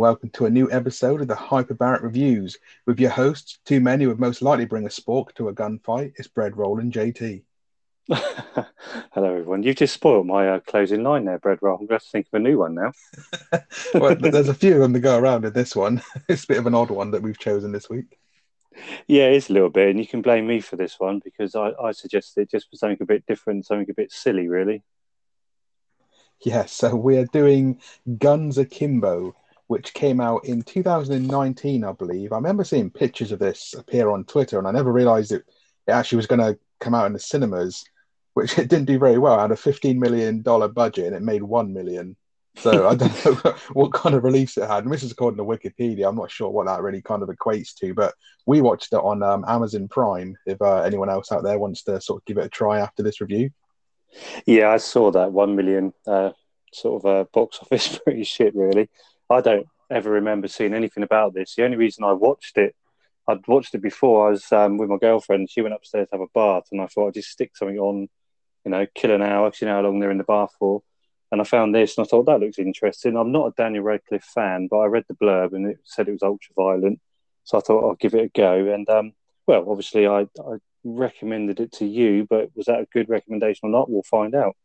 And welcome to a new episode of the Hyperbaric Reviews with your hosts, two men who would most likely bring a spork to a gunfight. It's Bread Roll and JT. Hello, everyone. You've just spoiled my uh, closing line there, Bread Roll. I'm going to think of a new one now. well, there's a few of them to go around in this one. It's a bit of an odd one that we've chosen this week. Yeah, it's a little bit, and you can blame me for this one because I, I suggested it just for something a bit different, something a bit silly, really. Yes, so we are doing Guns Akimbo, which came out in 2019, I believe. I remember seeing pictures of this appear on Twitter, and I never realized it, it actually was going to come out in the cinemas, which it didn't do very well. It had a $15 million budget and it made 1 million. So I don't know what kind of release it had. And this is according to Wikipedia. I'm not sure what that really kind of equates to, but we watched it on um, Amazon Prime. If uh, anyone else out there wants to sort of give it a try after this review. Yeah, I saw that one million uh, sort of uh, box office pretty shit. Really, I don't ever remember seeing anything about this. The only reason I watched it, I'd watched it before. I was um, with my girlfriend. She went upstairs to have a bath, and I thought I'd just stick something on, you know, kill an hour. You know how long they're in the bath for. And I found this, and I thought that looks interesting. I'm not a Daniel Radcliffe fan, but I read the blurb, and it said it was ultra violent. So I thought I'll give it a go. And um, well, obviously, I, I recommended it to you, but was that a good recommendation or not? We'll find out.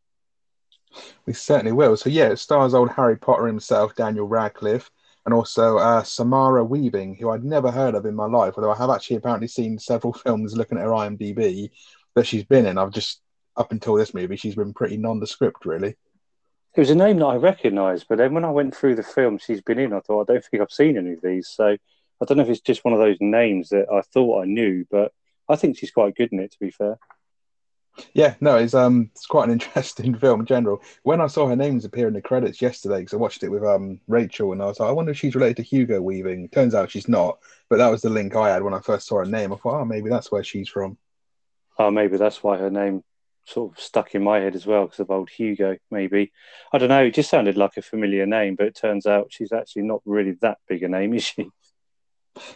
We certainly will. So yeah, it stars old Harry Potter himself, Daniel Radcliffe, and also uh, Samara Weaving, who I'd never heard of in my life, although I have actually apparently seen several films looking at her IMDb that she's been in. I've just up until this movie, she's been pretty nondescript, really. It was a name that I recognised, but then when I went through the film she's been in, I thought I don't think I've seen any of these. So I don't know if it's just one of those names that I thought I knew, but I think she's quite good in it. To be fair. Yeah, no, it's um, it's quite an interesting film in general. When I saw her names appear in the credits yesterday, because I watched it with um Rachel, and I was like, I wonder if she's related to Hugo Weaving. Turns out she's not, but that was the link I had when I first saw her name. I thought, oh, maybe that's where she's from. Oh, maybe that's why her name sort of stuck in my head as well because of old Hugo. Maybe I don't know. It just sounded like a familiar name, but it turns out she's actually not really that big a name, is she?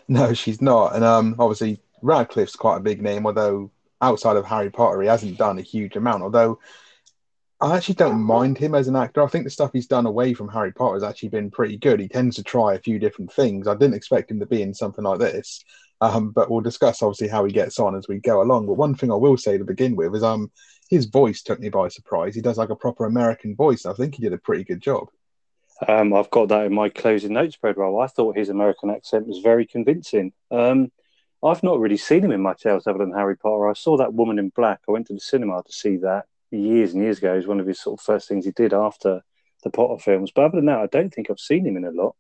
No, she's not. And um, obviously Radcliffe's quite a big name, although outside of Harry Potter, he hasn't done a huge amount. Although I actually don't mind him as an actor. I think the stuff he's done away from Harry Potter has actually been pretty good. He tends to try a few different things. I didn't expect him to be in something like this. Um, but we'll discuss obviously how he gets on as we go along. But one thing I will say to begin with is um his voice took me by surprise. He does like a proper American voice. I think he did a pretty good job. Um, I've got that in my closing notes, Bread I thought his American accent was very convincing. Um, I've not really seen him in much else other than Harry Potter. I saw that Woman in Black. I went to the cinema to see that years and years ago. It was one of his sort of first things he did after the Potter films. But other than that, I don't think I've seen him in a lot.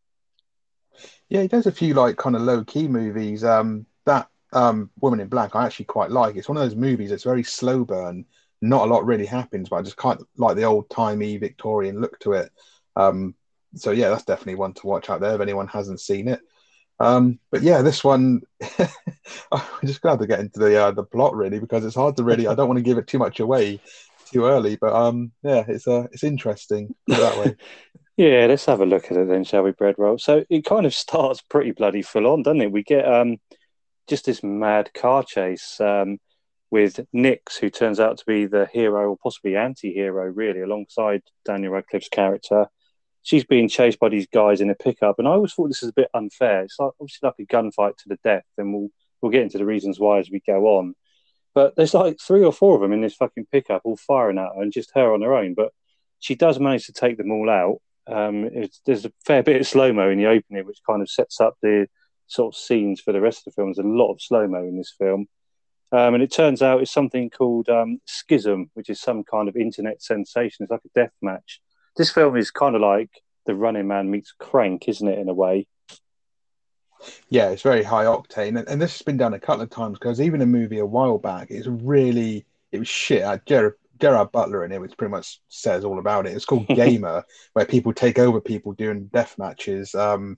Yeah, he does a few like kind of low key movies. Um, that um, Woman in Black, I actually quite like. It's one of those movies that's very slow burn. Not a lot really happens, but I just kind of like the old timey Victorian look to it. Um, so yeah, that's definitely one to watch out there if anyone hasn't seen it. Um, but yeah, this one, I'm just glad to get into the uh, the plot really because it's hard to really. I don't want to give it too much away too early, but um, yeah, it's uh, it's interesting that way. yeah, let's have a look at it then, shall we, Bread Roll? So it kind of starts pretty bloody full on, doesn't it? We get um, just this mad car chase um, with Nix, who turns out to be the hero or possibly anti-hero, really, alongside Daniel Radcliffe's character she's being chased by these guys in a pickup, and I always thought this is a bit unfair. It's like obviously like a gunfight to the death, and we'll we'll get into the reasons why as we go on. But there's like three or four of them in this fucking pickup, all firing at her, and just her on her own. But she does manage to take them all out. Um, there's a fair bit of slow mo in the opening, which kind of sets up the sort of scenes for the rest of the film. There's a lot of slow mo in this film. Um, and it turns out it's something called um, Schism, which is some kind of internet sensation. It's like a death match this film is kind of like the Running Man meets Crank, isn't it? In a way. Yeah, it's very high octane, and, and this has been done a couple of times because even a movie a while back, it's really it was shit. Uh, Gerard, Gerard Butler in it, which pretty much says all about it. It's called Gamer, where people take over people doing death matches, um,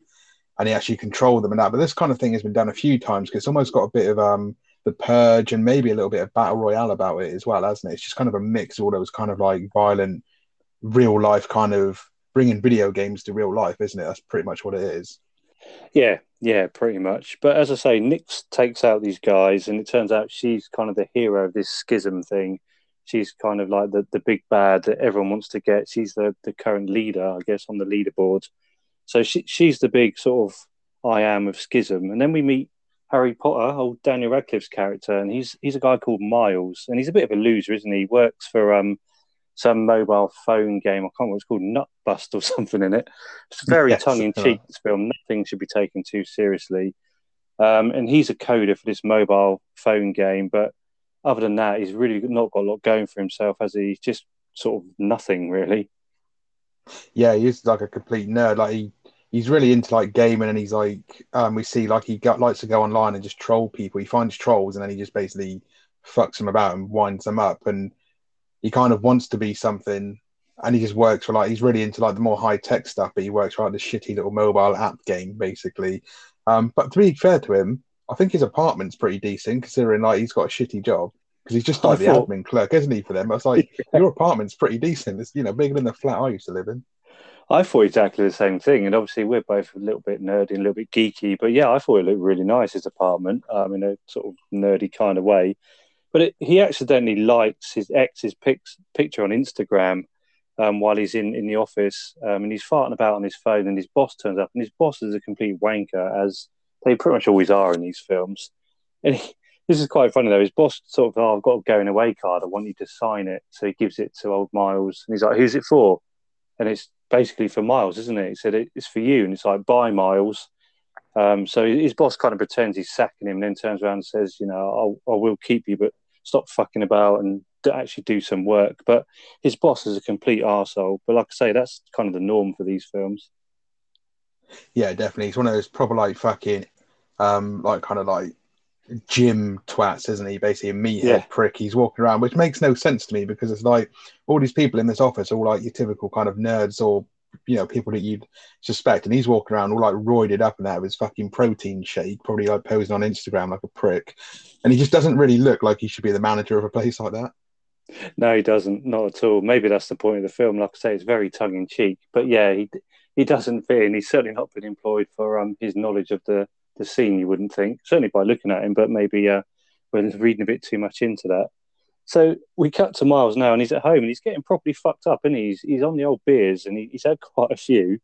and he actually control them and that. But this kind of thing has been done a few times because it's almost got a bit of um, the purge and maybe a little bit of battle royale about it as well, hasn't it? It's just kind of a mix of all those kind of like violent real life kind of bringing video games to real life, isn't it? That's pretty much what it is. Yeah, yeah, pretty much. But as I say, Nix takes out these guys, and it turns out she's kind of the hero of this schism thing. She's kind of like the, the big bad that everyone wants to get. She's the, the current leader, I guess, on the leaderboard. So she, she's the big sort of I am of Schism, and then we meet Harry Potter, old Daniel Radcliffe's character, and he's he's a guy called Miles, and he's a bit of a loser, isn't he? He works for um some mobile phone game. I can't remember what it's called, Nut Bust or something in it. It's very yes, tongue in cheek. This film, nothing should be taken too seriously. Um, and he's a coder for this mobile phone game, but other than that, he's really not got a lot going for himself, has he? He's just sort of nothing really. Yeah, he's like a complete nerd. Like he, he's really into like gaming, and he's like, um, we see like he got, likes to go online and just troll people. He finds trolls, and then he just basically fucks them about and winds them up. And he kind of wants to be something, and he just works for like he's really into like the more high tech stuff, but he works for like this shitty little mobile app game basically. Um, but to be fair to him, I think his apartment's pretty decent considering like he's got a shitty job because he's just like the thought... admin clerk, isn't he? For them, I was like, your apartment's pretty decent. It's you know bigger than the flat I used to live in. I thought exactly the same thing, and obviously we're both a little bit nerdy, and a little bit geeky. But yeah, I thought it looked really nice his apartment, um, in a sort of nerdy kind of way. But it, he accidentally likes his ex's pics, picture on Instagram um, while he's in, in the office, um, and he's farting about on his phone, and his boss turns up, and his boss is a complete wanker, as they pretty much always are in these films. And he, this is quite funny though. His boss sort of, oh, I've got a going away card. I want you to sign it. So he gives it to old Miles, and he's like, "Who's it for?" And it's basically for Miles, isn't it? He said it's for you, and it's like, "Bye, Miles." Um, so his boss kind of pretends he's sacking him, and then turns around and says, "You know, I'll, I will keep you, but stop fucking about and actually do some work." But his boss is a complete arsehole. But like I say, that's kind of the norm for these films. Yeah, definitely. It's one of those proper like fucking, um, like kind of like gym twats, isn't he? Basically, a meathead yeah. prick. He's walking around, which makes no sense to me because it's like all these people in this office are all like your typical kind of nerds or you know people that you'd suspect, and he's walking around all like roided up and out of his fucking protein shake, probably like posing on Instagram like a prick, and he just doesn't really look like he should be the manager of a place like that. No, he doesn't. Not at all. Maybe that's the point of the film. Like I say, it's very tongue in cheek. But yeah, he he doesn't fit in. He's certainly not been employed for um, his knowledge of the the scene. You wouldn't think, certainly by looking at him, but maybe uh, we're reading a bit too much into that. So we cut to Miles now, and he's at home, and he's getting properly fucked up, and he? he's he's on the old beers, and he, he's had quite a few,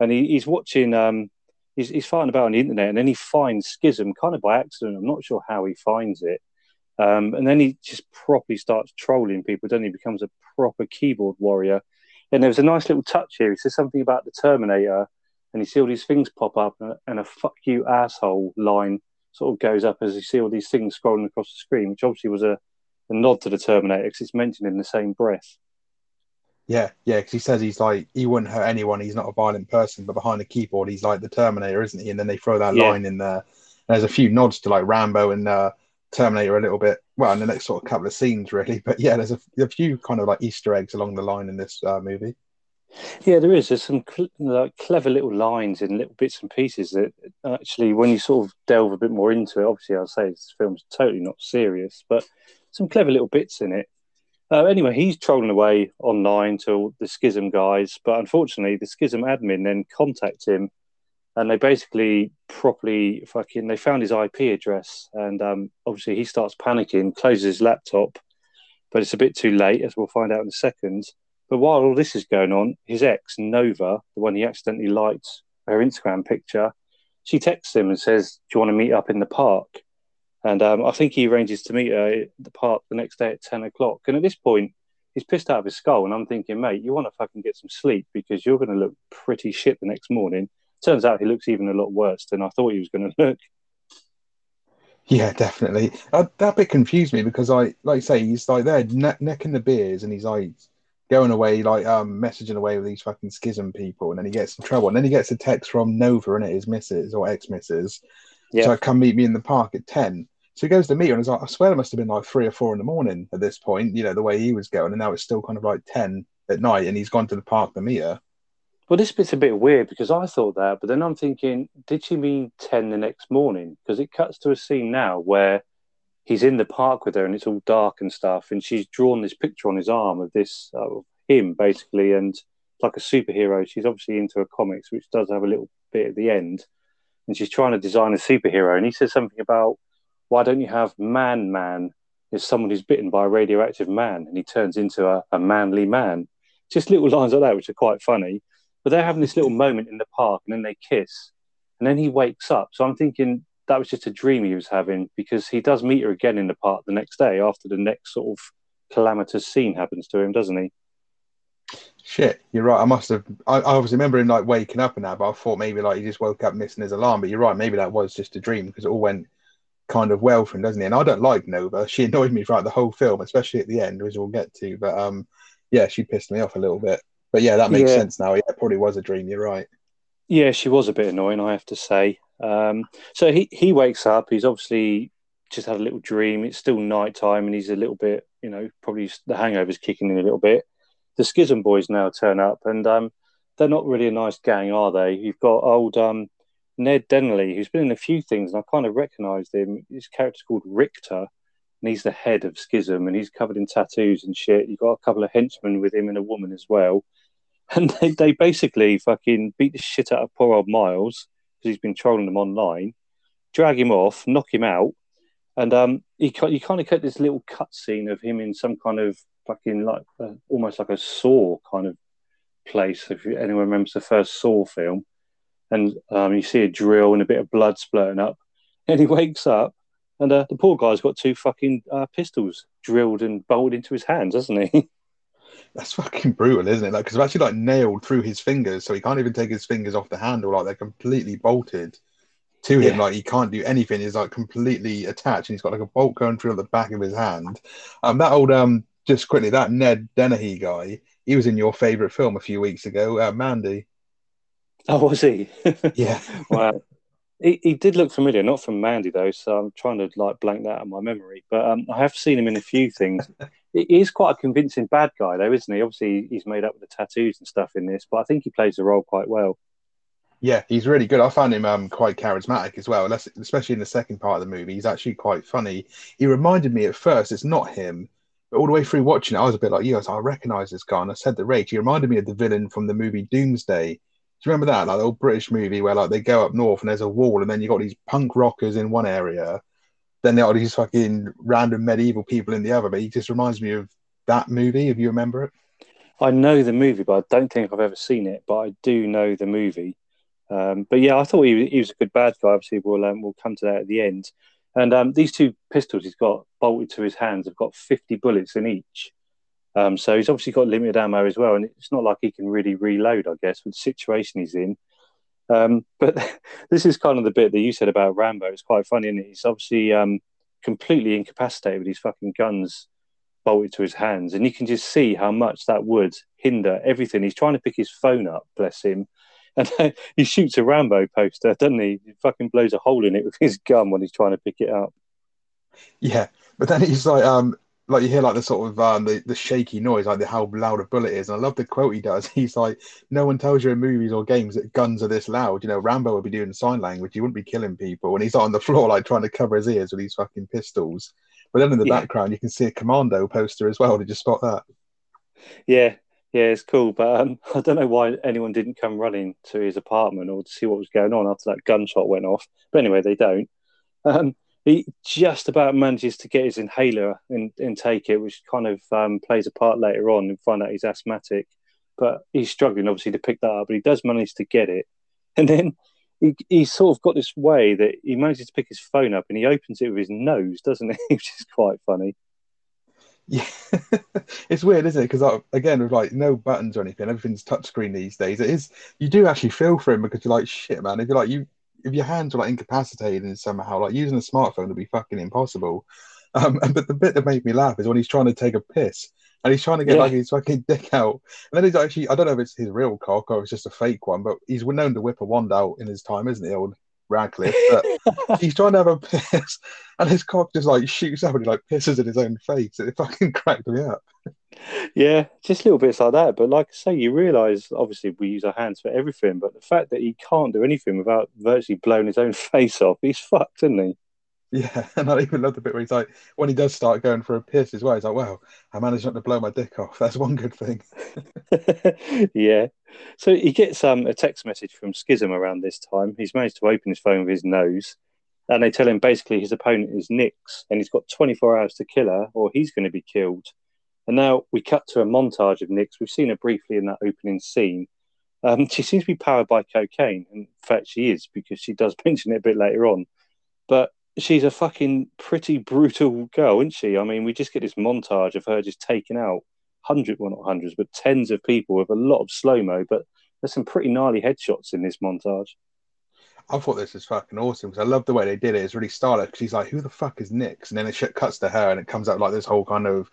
and he, he's watching. Um, he's he's fighting about on the internet, and then he finds Schism kind of by accident. I'm not sure how he finds it, um, and then he just properly starts trolling people. Then he becomes a proper keyboard warrior. And there was a nice little touch here. He says something about the Terminator and you see all these things pop up, and a, and a "fuck you asshole" line sort of goes up as you see all these things scrolling across the screen, which obviously was a, a nod to the Terminator because it's mentioned in the same breath. Yeah, yeah, because he says he's like he wouldn't hurt anyone. He's not a violent person, but behind the keyboard, he's like the Terminator, isn't he? And then they throw that yeah. line in there. There's a few nods to like Rambo and uh, Terminator a little bit. Well, in the next sort of couple of scenes, really. But yeah, there's a, a few kind of like Easter eggs along the line in this uh, movie. Yeah, there is. There's some cl- like clever little lines in little bits and pieces that actually, when you sort of delve a bit more into it, obviously, I'll say this film's totally not serious, but some clever little bits in it. Uh, anyway, he's trolling away online to the Schism guys, but unfortunately, the Schism admin then contact him, and they basically properly fucking they found his IP address, and um, obviously he starts panicking, closes his laptop, but it's a bit too late, as we'll find out in a second but while all this is going on, his ex, Nova, the one he accidentally liked her Instagram picture, she texts him and says, Do you want to meet up in the park? And um, I think he arranges to meet her at the park the next day at 10 o'clock. And at this point, he's pissed out of his skull. And I'm thinking, mate, you want to fucking get some sleep because you're going to look pretty shit the next morning. Turns out he looks even a lot worse than I thought he was going to look. Yeah, definitely. Uh, that bit confused me because I, like I say, he's like there ne- necking the beers and he's like going away, like um, messaging away with these fucking schism people, and then he gets in trouble. And then he gets a text from Nova, and it is missus or ex missus. Yeah. So come meet me in the park at 10. So he goes to meet her, and he's like, I swear it must have been like three or four in the morning at this point, you know, the way he was going. And now it's still kind of like 10 at night, and he's gone to the park to meet her. Well, this bit's a bit weird because I thought that, but then I'm thinking, did she mean 10 the next morning? Because it cuts to a scene now where he's in the park with her and it's all dark and stuff and she's drawn this picture on his arm of this uh, him basically and like a superhero she's obviously into a comics which does have a little bit at the end and she's trying to design a superhero and he says something about why don't you have man man is someone who's bitten by a radioactive man and he turns into a, a manly man just little lines like that which are quite funny But they're having this little moment in the park, and then they kiss, and then he wakes up. So I'm thinking that was just a dream he was having because he does meet her again in the park the next day after the next sort of calamitous scene happens to him, doesn't he? Shit, you're right. I must have. I, I obviously remember him like waking up and that, but I thought maybe like he just woke up missing his alarm. But you're right. Maybe that was just a dream because it all went kind of well from, doesn't he? And I don't like Nova. She annoyed me throughout the whole film, especially at the end, which we'll get to. But um, yeah, she pissed me off a little bit. But yeah, that makes yeah. sense now. Yeah, it probably was a dream. You're right. Yeah, she was a bit annoying, I have to say. Um, so he he wakes up. He's obviously just had a little dream. It's still night time, and he's a little bit, you know, probably the hangover's kicking in a little bit. The Schism boys now turn up, and um, they're not really a nice gang, are they? You've got old um, Ned Dennehy, who's been in a few things, and I kind of recognised him. His character's called Richter, and he's the head of Schism, and he's covered in tattoos and shit. You've got a couple of henchmen with him and a woman as well. And they, they basically fucking beat the shit out of poor old Miles because he's been trolling them online, drag him off, knock him out, and um, you, you kind of get this little cutscene of him in some kind of fucking like uh, almost like a Saw kind of place. If anyone remembers the first Saw film, and um, you see a drill and a bit of blood splurting up, and he wakes up, and uh, the poor guy's got two fucking uh, pistols drilled and bolted into his hands, hasn't he? That's fucking brutal, isn't it? Like, because they've actually like nailed through his fingers, so he can't even take his fingers off the handle. Like they're completely bolted to him. Yeah. Like he can't do anything. He's like completely attached, and he's got like a bolt going through the back of his hand. Um, that old um, just quickly, that Ned Dennehy guy, he was in your favorite film a few weeks ago, uh, Mandy. Oh, was he? yeah. wow. He, he did look familiar, not from Mandy though, so I'm trying to like blank that out of my memory. But um, I have seen him in a few things. he is quite a convincing bad guy, though, isn't he? Obviously, he's made up with the tattoos and stuff in this, but I think he plays the role quite well. Yeah, he's really good. I found him um, quite charismatic as well, especially in the second part of the movie. He's actually quite funny. He reminded me at first, it's not him, but all the way through watching it, I was a bit like, yes, I recognize this guy. And I said the rage. He reminded me of the villain from the movie Doomsday. Do you remember that? Like the old British movie where like they go up north and there's a wall and then you got these punk rockers in one area, then there are these fucking random medieval people in the other. But he just reminds me of that movie, if you remember it. I know the movie, but I don't think I've ever seen it. But I do know the movie. Um, but yeah, I thought he, he was a good bad guy. Obviously, we'll um, we'll come to that at the end. And um, these two pistols he's got bolted to his hands have got 50 bullets in each. Um, so he's obviously got limited ammo as well. And it's not like he can really reload, I guess, with the situation he's in. Um, but this is kind of the bit that you said about Rambo. It's quite funny, and? He's obviously um, completely incapacitated with his fucking guns bolted to his hands. And you can just see how much that would hinder everything. He's trying to pick his phone up, bless him and he shoots a Rambo poster, doesn't he? He fucking blows a hole in it with his gun when he's trying to pick it up. Yeah, but then he's like, um, like you hear like the sort of um, the, the shaky noise, like the how loud a bullet is. And I love the quote he does. He's like, "No one tells you in movies or games that guns are this loud. You know, Rambo would be doing sign language. He wouldn't be killing people." And he's on the floor like trying to cover his ears with these fucking pistols. But then in the yeah. background, you can see a commando poster as well. Did you spot that? Yeah, yeah, it's cool, but um, I don't know why anyone didn't come running to his apartment or to see what was going on after that gunshot went off. But anyway, they don't. Um, he just about manages to get his inhaler and, and take it, which kind of um, plays a part later on and find out he's asthmatic. But he's struggling, obviously, to pick that up, but he does manage to get it. And then he, he's sort of got this way that he manages to pick his phone up and he opens it with his nose, doesn't he? Which is quite funny. Yeah, it's weird, isn't it? Because again, with like no buttons or anything, everything's touchscreen these days. It is. You do actually feel for him because you're like, shit, man. If you're like you, if your hands are like incapacitated and somehow, like using a smartphone would be fucking impossible. Um, but the bit that made me laugh is when he's trying to take a piss and he's trying to get yeah. like his fucking dick out, and then he's actually, I don't know if it's his real cock or it's just a fake one, but he's known to whip a wand out in his time, isn't he, old Radcliffe, but he's trying to have a piss, and his cock just like shoots up and he like pisses in his own face. It fucking cracked me up. Yeah, just little bits like that. But like I say, you realise obviously we use our hands for everything, but the fact that he can't do anything without virtually blowing his own face off, he's fucked, isn't he? Yeah, and I even love the bit where he's like, when he does start going for a piss as well, he's like, "Well, I managed not to blow my dick off. That's one good thing." yeah. So he gets um, a text message from Schism around this time. He's managed to open his phone with his nose, and they tell him basically his opponent is Nix, and he's got 24 hours to kill her, or he's going to be killed. And now we cut to a montage of Nix. We've seen her briefly in that opening scene, Um, she seems to be powered by cocaine. In fact, she is because she does mention it a bit later on. But she's a fucking pretty brutal girl, isn't she? I mean, we just get this montage of her just taking out hundreds, well, not hundreds, but tens of people with a lot of slow mo. But there's some pretty gnarly headshots in this montage. I thought this was fucking awesome because I love the way they did it. It's really stylish because he's like, "Who the fuck is Nix?" And then it cuts to her and it comes out like this whole kind of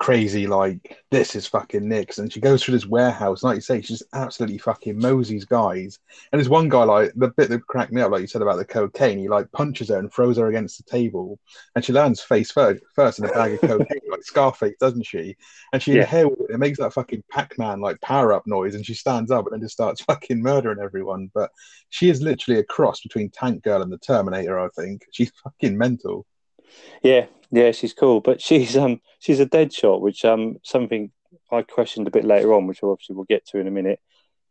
crazy like this is fucking Nix and she goes through this warehouse. Like you say she's absolutely fucking moseys guys. And there's one guy like the bit that cracked me up like you said about the cocaine he like punches her and throws her against the table. And she lands face first, first in a bag of cocaine like Scarface doesn't she? And she yeah. inhales it makes that fucking Pac-Man like power up noise. And she stands up and then just starts fucking murdering everyone. But she is literally a cross between Tank Girl and the Terminator I think. She's fucking mental yeah yeah, she's cool, but she's um she's a dead shot, which um something I questioned a bit later on, which obviously we'll get to in a minute.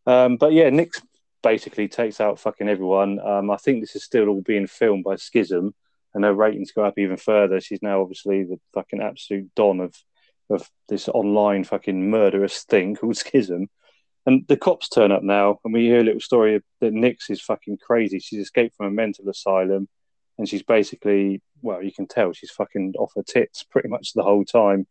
Um, but yeah, Nix basically takes out fucking everyone. Um, I think this is still all being filmed by Schism, and her ratings go up even further. She's now obviously the fucking absolute don of of this online fucking murderous thing called Schism. And the cops turn up now, and we hear a little story that Nix is fucking crazy. She's escaped from a mental asylum and she's basically well, you can tell she's fucking off her tits pretty much the whole time.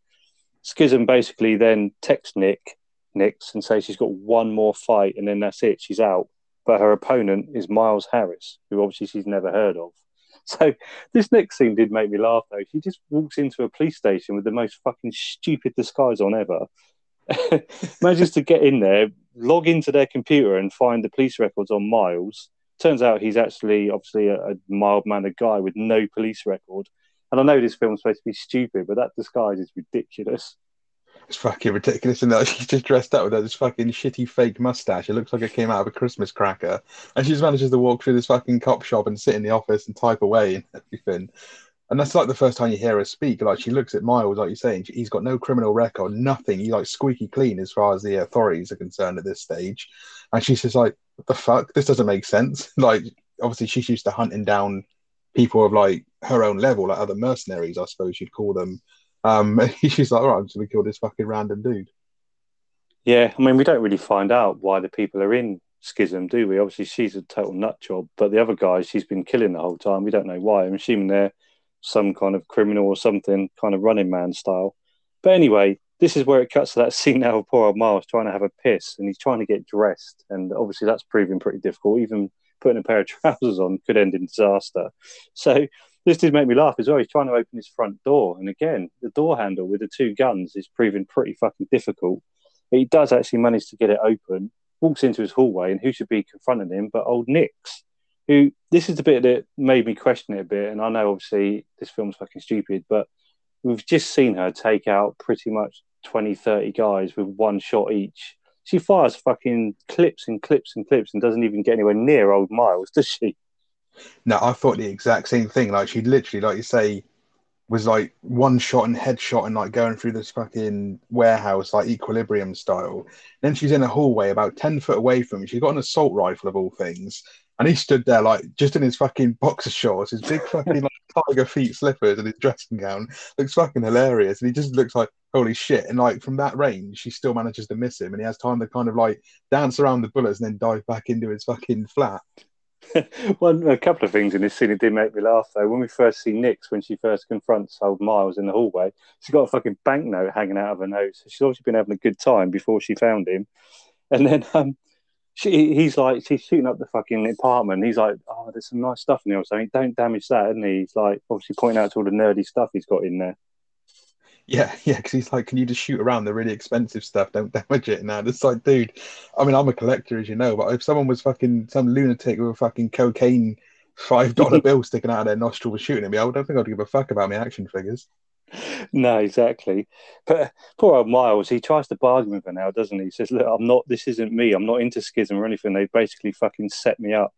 Schism basically then texts Nick, Nix, and says she's got one more fight and then that's it, she's out. But her opponent is Miles Harris, who obviously she's never heard of. So this next scene did make me laugh though. She just walks into a police station with the most fucking stupid disguise on ever. Manages to get in there, log into their computer and find the police records on Miles turns out he's actually obviously a, a mild mannered guy with no police record. And I know this film's supposed to be stupid, but that disguise is ridiculous. It's fucking ridiculous. And she's just dressed up with this fucking shitty fake mustache. It looks like it came out of a Christmas cracker. And she just manages to walk through this fucking cop shop and sit in the office and type away and everything. And that's like the first time you hear her speak. Like she looks at Miles, like you're saying, he's got no criminal record, nothing. He's like squeaky clean as far as the authorities are concerned at this stage. And she's just like, what the fuck? This doesn't make sense. Like, obviously, she's used to hunting down people of like her own level, like other mercenaries, I suppose you'd call them. Um, she's like, all right, I'm just gonna kill this fucking random dude. Yeah, I mean, we don't really find out why the people are in schism, do we? Obviously, she's a total nut job, but the other guys she's been killing the whole time. We don't know why. I'm assuming they're some kind of criminal or something, kind of running man style. But anyway, this is where it cuts to that scene now of poor old Miles trying to have a piss and he's trying to get dressed. And obviously, that's proving pretty difficult. Even putting a pair of trousers on could end in disaster. So, this did make me laugh as well. He's trying to open his front door. And again, the door handle with the two guns is proving pretty fucking difficult. But he does actually manage to get it open, walks into his hallway, and who should be confronting him but old Nix? Who this is the bit that made me question it a bit. And I know obviously this film's fucking stupid, but we've just seen her take out pretty much 20, 30 guys with one shot each. She fires fucking clips and clips and clips and doesn't even get anywhere near old Miles, does she? No, I thought the exact same thing. Like she literally, like you say, was like one shot and headshot and like going through this fucking warehouse like equilibrium style. Then she's in a hallway about ten foot away from me. She's got an assault rifle of all things, and he stood there like just in his fucking boxer shorts, his big fucking like tiger feet slippers, and his dressing gown. Looks fucking hilarious, and he just looks like holy shit. And like from that range, she still manages to miss him, and he has time to kind of like dance around the bullets and then dive back into his fucking flat. One, a couple of things in this scene did make me laugh though. When we first see Nix, when she first confronts old Miles in the hallway, she's got a fucking banknote hanging out of her nose. So she's obviously been having a good time before she found him. And then um, she, he's like, she's shooting up the fucking apartment. He's like, oh, there's some nice stuff in there. So don't damage that. And he? He's like, obviously pointing out to all the nerdy stuff he's got in there. Yeah, yeah, because he's like, can you just shoot around the really expensive stuff? Don't damage it. Now it's like, dude, I mean, I'm a collector, as you know, but if someone was fucking some lunatic with a fucking cocaine five dollar bill sticking out of their nostril was shooting at me, I don't think I'd give a fuck about my action figures no, exactly. But poor old Miles, he tries to bargain with her now, doesn't he? He says, Look, I'm not, this isn't me. I'm not into schism or anything. They basically fucking set me up.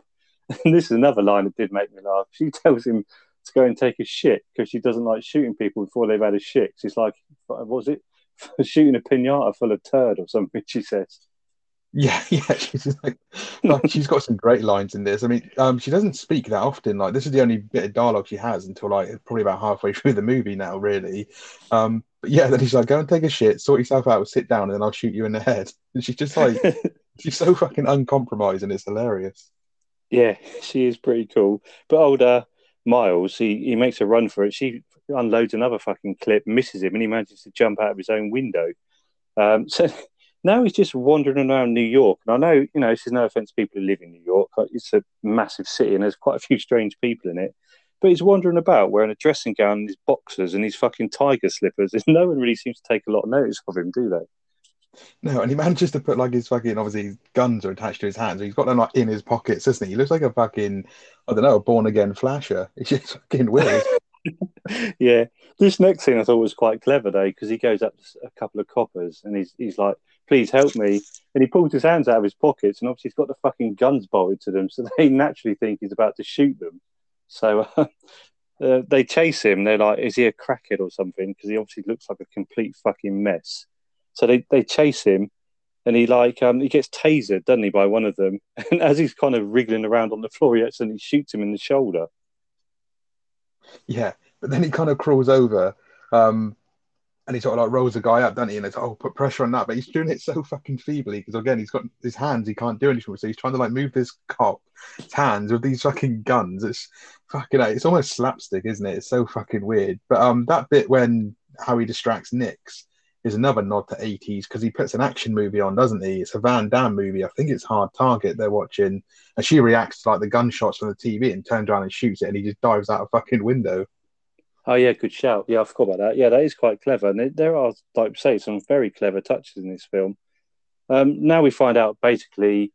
And this is another line that did make me laugh. She tells him to go and take a shit because she doesn't like shooting people before they've had a shit. She's like, what was it? shooting a pinata full of turd or something, she says. Yeah, yeah, she's like, like she's got some great lines in this. I mean, um, she doesn't speak that often. Like this is the only bit of dialogue she has until like probably about halfway through the movie now, really. Um, but yeah, then he's like, go and take a shit, sort yourself out, sit down, and then I'll shoot you in the head. And she's just like, She's so fucking uncompromising. It's hilarious. Yeah, she is pretty cool. But older Miles, he, he makes a run for it. She unloads another fucking clip, misses him, and he manages to jump out of his own window. Um, so now he's just wandering around New York. And I know, you know, this is no offense to people who live in New York. It's a massive city and there's quite a few strange people in it. But he's wandering about wearing a dressing gown and his boxers and his fucking tiger slippers. And no one really seems to take a lot of notice of him, do they? No, and he manages to put like his fucking obviously his guns are attached to his hands. He's got them like in his pockets, isn't he? He looks like a fucking I don't know, a born again flasher. He's just fucking weird. yeah, this next scene I thought was quite clever though because he goes up to a couple of coppers and he's he's like, "Please help me," and he pulls his hands out of his pockets and obviously he's got the fucking guns bolted to them, so they naturally think he's about to shoot them. So. Uh, uh, they chase him. They're like, "Is he a crackhead or something?" Because he obviously looks like a complete fucking mess. So they, they chase him, and he like um, he gets tasered, doesn't he, by one of them? And as he's kind of wriggling around on the floor, he accidentally shoots him in the shoulder. Yeah, but then he kind of crawls over, um, and he sort of like rolls the guy up, doesn't he? And it's oh, put pressure on that, but he's doing it so fucking feebly because again, he's got his hands, he can't do anything. So he's trying to like move this cop's hands with these fucking guns. It's fucking, it's almost slapstick, isn't it? It's so fucking weird. But um, that bit when how he distracts Nix is another nod to 80s because he puts an action movie on, doesn't he? It's a Van Damme movie. I think it's Hard Target they're watching. And she reacts to like the gunshots from the TV and turns around and shoots it and he just dives out a fucking window. Oh, yeah, good shout. Yeah, I forgot about that. Yeah, that is quite clever. And there are, like say, some very clever touches in this film. Um, now we find out basically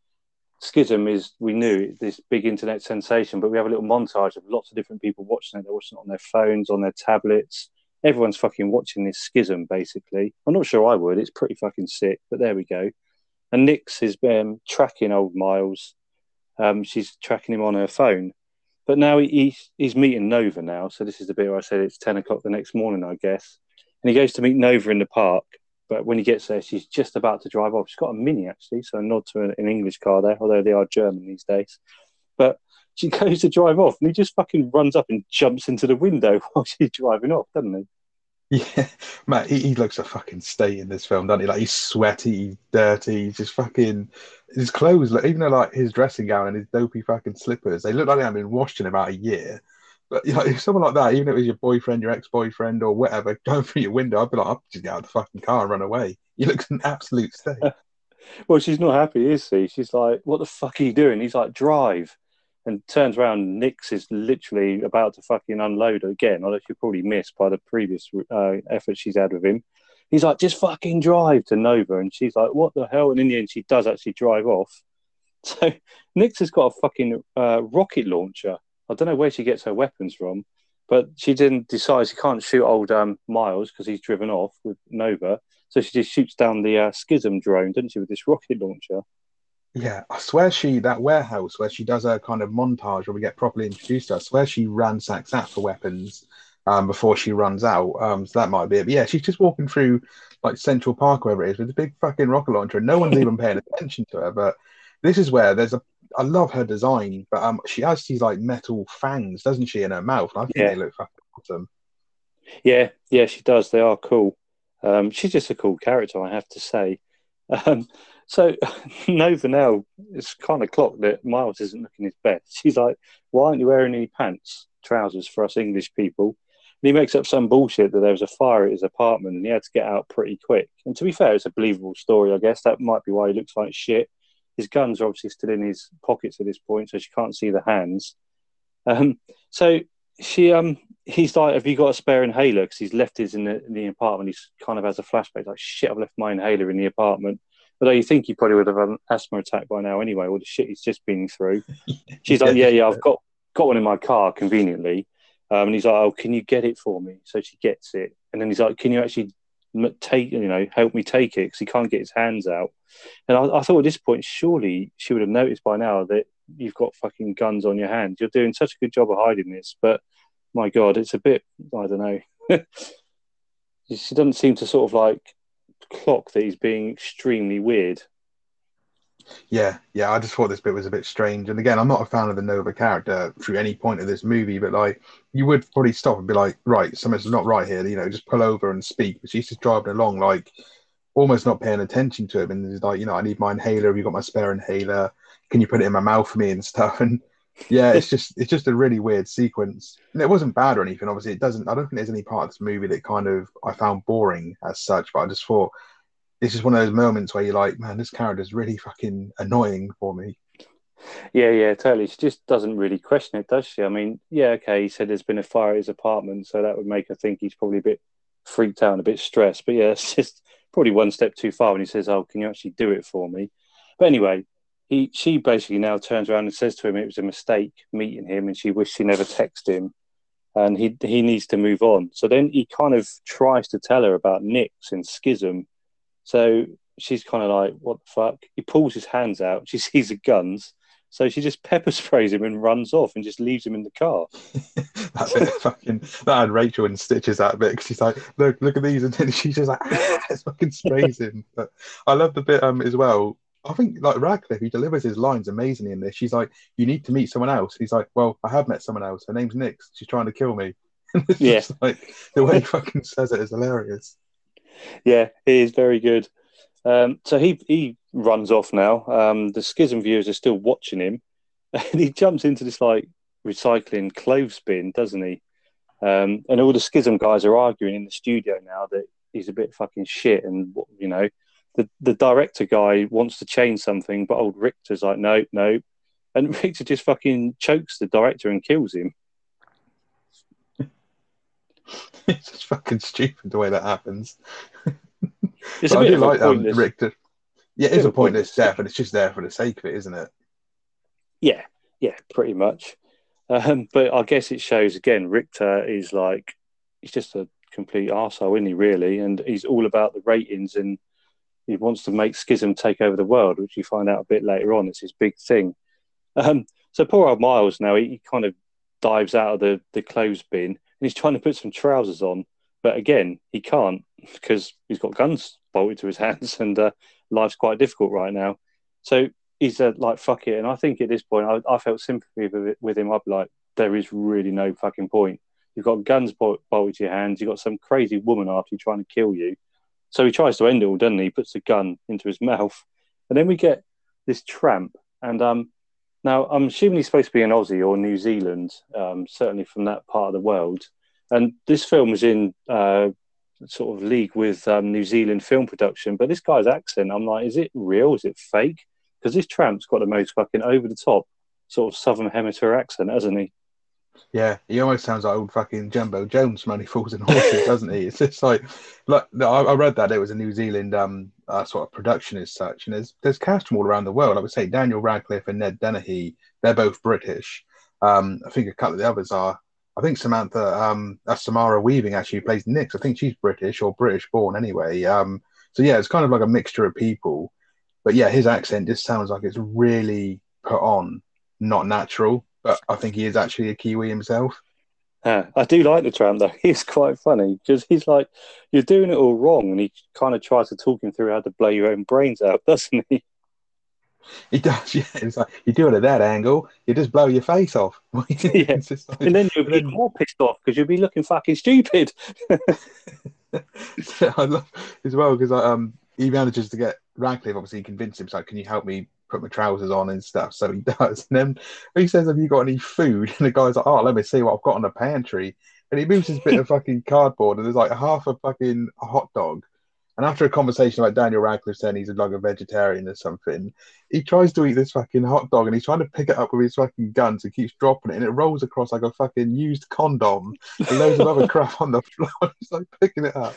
Schism is, we knew, this big internet sensation, but we have a little montage of lots of different people watching it. They're watching it on their phones, on their tablets everyone's fucking watching this schism basically. I'm not sure I would. It's pretty fucking sick, but there we go. And Nix is um, tracking old Miles. Um, she's tracking him on her phone. But now he, he's meeting Nova now. So this is the bit where I said it's 10 o'clock the next morning, I guess. And he goes to meet Nova in the park. But when he gets there, she's just about to drive off. She's got a Mini, actually. So a nod to an, an English car there, although they are German these days. But she goes to drive off and he just fucking runs up and jumps into the window while she's driving off, doesn't he? Yeah, Matt, he, he, looks a fucking state in this film, doesn't he? Like he's sweaty, he's dirty, he's just fucking his clothes. Like, even though like his dressing gown and his dopey fucking slippers, they look like they haven't been washed in about a year. But you know, if someone like that, even if it was your boyfriend, your ex-boyfriend, or whatever, going through your window, I'd be like, I'll just get out of the fucking car and run away. He looks an absolute state. well, she's not happy, is she? She's like, "What the fuck are you doing?" He's like, "Drive." And turns around. Nix is literally about to fucking unload again, although she probably missed by the previous uh, effort she's had with him. He's like, just fucking drive to Nova. And she's like, what the hell? And in the end, she does actually drive off. So Nix has got a fucking uh, rocket launcher. I don't know where she gets her weapons from, but she then decides she can't shoot old um, Miles because he's driven off with Nova. So she just shoots down the uh, schism drone, doesn't she, with this rocket launcher? Yeah, I swear she that warehouse where she does her kind of montage where we get properly introduced to her. I swear she ransacks that for weapons um, before she runs out. Um, so that might be it. But yeah, she's just walking through like Central Park, wherever it is, with a big fucking rocket launcher, and no one's even paying attention to her. But this is where there's a. I love her design, but um, she has these like metal fangs, doesn't she, in her mouth? I think yeah. they look fucking awesome. Yeah, yeah, she does. They are cool. Um, she's just a cool character, I have to say. Um, so Nova now is kind of clocked that Miles isn't looking his best. She's like, "Why aren't you wearing any pants, trousers for us English people?" And he makes up some bullshit that there was a fire at his apartment and he had to get out pretty quick. And to be fair, it's a believable story, I guess. That might be why he looks like shit. His guns are obviously still in his pockets at this point, so she can't see the hands. Um, so she, um, he's like, "Have you got a spare inhaler?" Because he's left his in the, in the apartment. He's kind of has a flashback, like, "Shit, I've left my inhaler in the apartment." Although you think he probably would have had an asthma attack by now anyway, all the shit he's just been through. She's like, yeah, yeah, I've got got one in my car conveniently. Um, and he's like, oh, can you get it for me? So she gets it. And then he's like, can you actually take, you know, help me take it? Because he can't get his hands out. And I, I thought at this point, surely she would have noticed by now that you've got fucking guns on your hands. You're doing such a good job of hiding this. But my God, it's a bit, I don't know. she doesn't seem to sort of like clock that he's being extremely weird. Yeah, yeah, I just thought this bit was a bit strange. And again, I'm not a fan of the Nova character through any point of this movie, but like, you would probably stop and be like, right, something's not right here, you know, just pull over and speak. But she's just driving along like, almost not paying attention to him, and he's like, you know, I need my inhaler. Have you got my spare inhaler? Can you put it in my mouth for me and stuff? And yeah, it's just it's just a really weird sequence, and it wasn't bad or anything. Obviously, it doesn't. I don't think there's any part of this movie that kind of I found boring as such. But I just thought it's just one of those moments where you're like, man, this character's really fucking annoying for me. Yeah, yeah, totally. She just doesn't really question it, does she? I mean, yeah, okay, he said there's been a fire at his apartment, so that would make her think he's probably a bit freaked out and a bit stressed. But yeah, it's just probably one step too far when he says, "Oh, can you actually do it for me?" But anyway, he she basically now turns around and says to him it was a mistake meeting him, and she wished she never texted him, and he he needs to move on. So then he kind of tries to tell her about Nix and Schism. So she's kind of like, "What the fuck?" He pulls his hands out. She sees the guns. So she just pepper sprays him and runs off and just leaves him in the car. that fucking that had Rachel in stitches that bit because she's like, look, look at these, and then she's just like, ah, fucking sprays him. But I love the bit um as well. I think like Radcliffe, he delivers his lines amazingly in this. She's like, "You need to meet someone else." He's like, "Well, I have met someone else. Her name's Nix. She's trying to kill me." yeah, like the way he fucking says it is hilarious. Yeah, he is very good. Um, so he he runs off now. Um, the schism viewers are still watching him, and he jumps into this like recycling clothes bin, doesn't he? Um, and all the schism guys are arguing in the studio now that he's a bit fucking shit, and you know, the the director guy wants to change something, but old Richter's like, no, no, and Richter just fucking chokes the director and kills him. it's just fucking stupid the way that happens. It's a bit of like, a um, Richter. Yeah, it is a pointless death, but it's just there for the sake of it, isn't it? Yeah, yeah, pretty much. Um, but I guess it shows again, Richter is like he's just a complete arsehole, isn't he, really? And he's all about the ratings and he wants to make Schism take over the world, which you find out a bit later on. It's his big thing. Um, so poor old Miles now, he, he, kind of dives out of the, the clothes bin and he's trying to put some trousers on. But again, he can't because he's got guns bolted to his hands and uh, life's quite difficult right now. So he's uh, like, fuck it. And I think at this point, I, I felt sympathy with, with him. I'd be like, there is really no fucking point. You've got guns bolted to your hands. You've got some crazy woman after you trying to kill you. So he tries to end it all, doesn't he? He puts a gun into his mouth. And then we get this tramp. And um, now I'm assuming he's supposed to be an Aussie or New Zealand, um, certainly from that part of the world. And this film is in uh, sort of league with um, New Zealand film production. But this guy's accent, I'm like, is it real? Is it fake? Because this tramp's got the most fucking over the top sort of Southern Hemisphere accent, hasn't he? Yeah, he almost sounds like old fucking Jumbo Jones from Only Fools and Horses, doesn't he? It's just like, like I, I read that it was a New Zealand um uh, sort of production as such, and there's there's cast from all around the world. I would say Daniel Radcliffe and Ned Dennehy, they're both British. Um, I think a couple of the others are. I think Samantha, um, uh, Samara Weaving actually plays Nix. I think she's British or British born anyway. Um, so yeah, it's kind of like a mixture of people. But yeah, his accent just sounds like it's really put on, not natural. But I think he is actually a Kiwi himself. Yeah, I do like the tramp though. He's quite funny because he's like, "You're doing it all wrong," and he kind of tries to talk him through how to blow your own brains out, doesn't he? He does, yeah. It's like you do it at that angle, you just blow your face off. yeah. like, and then you'll be then... more pissed off because you'll be looking fucking stupid. I love as well because um, he manages to get Radcliffe. Obviously, convince him. So, can you help me put my trousers on and stuff? So he does. And then he says, "Have you got any food?" And the guy's like, "Oh, let me see what I've got in the pantry." And he moves his bit of fucking cardboard, and there's like half a fucking hot dog and after a conversation about Daniel Radcliffe saying he's like a vegetarian or something, he tries to eat this fucking hot dog and he's trying to pick it up with his fucking guns and keeps dropping it and it rolls across like a fucking used condom and loads of other crap on the floor. He's like picking it up.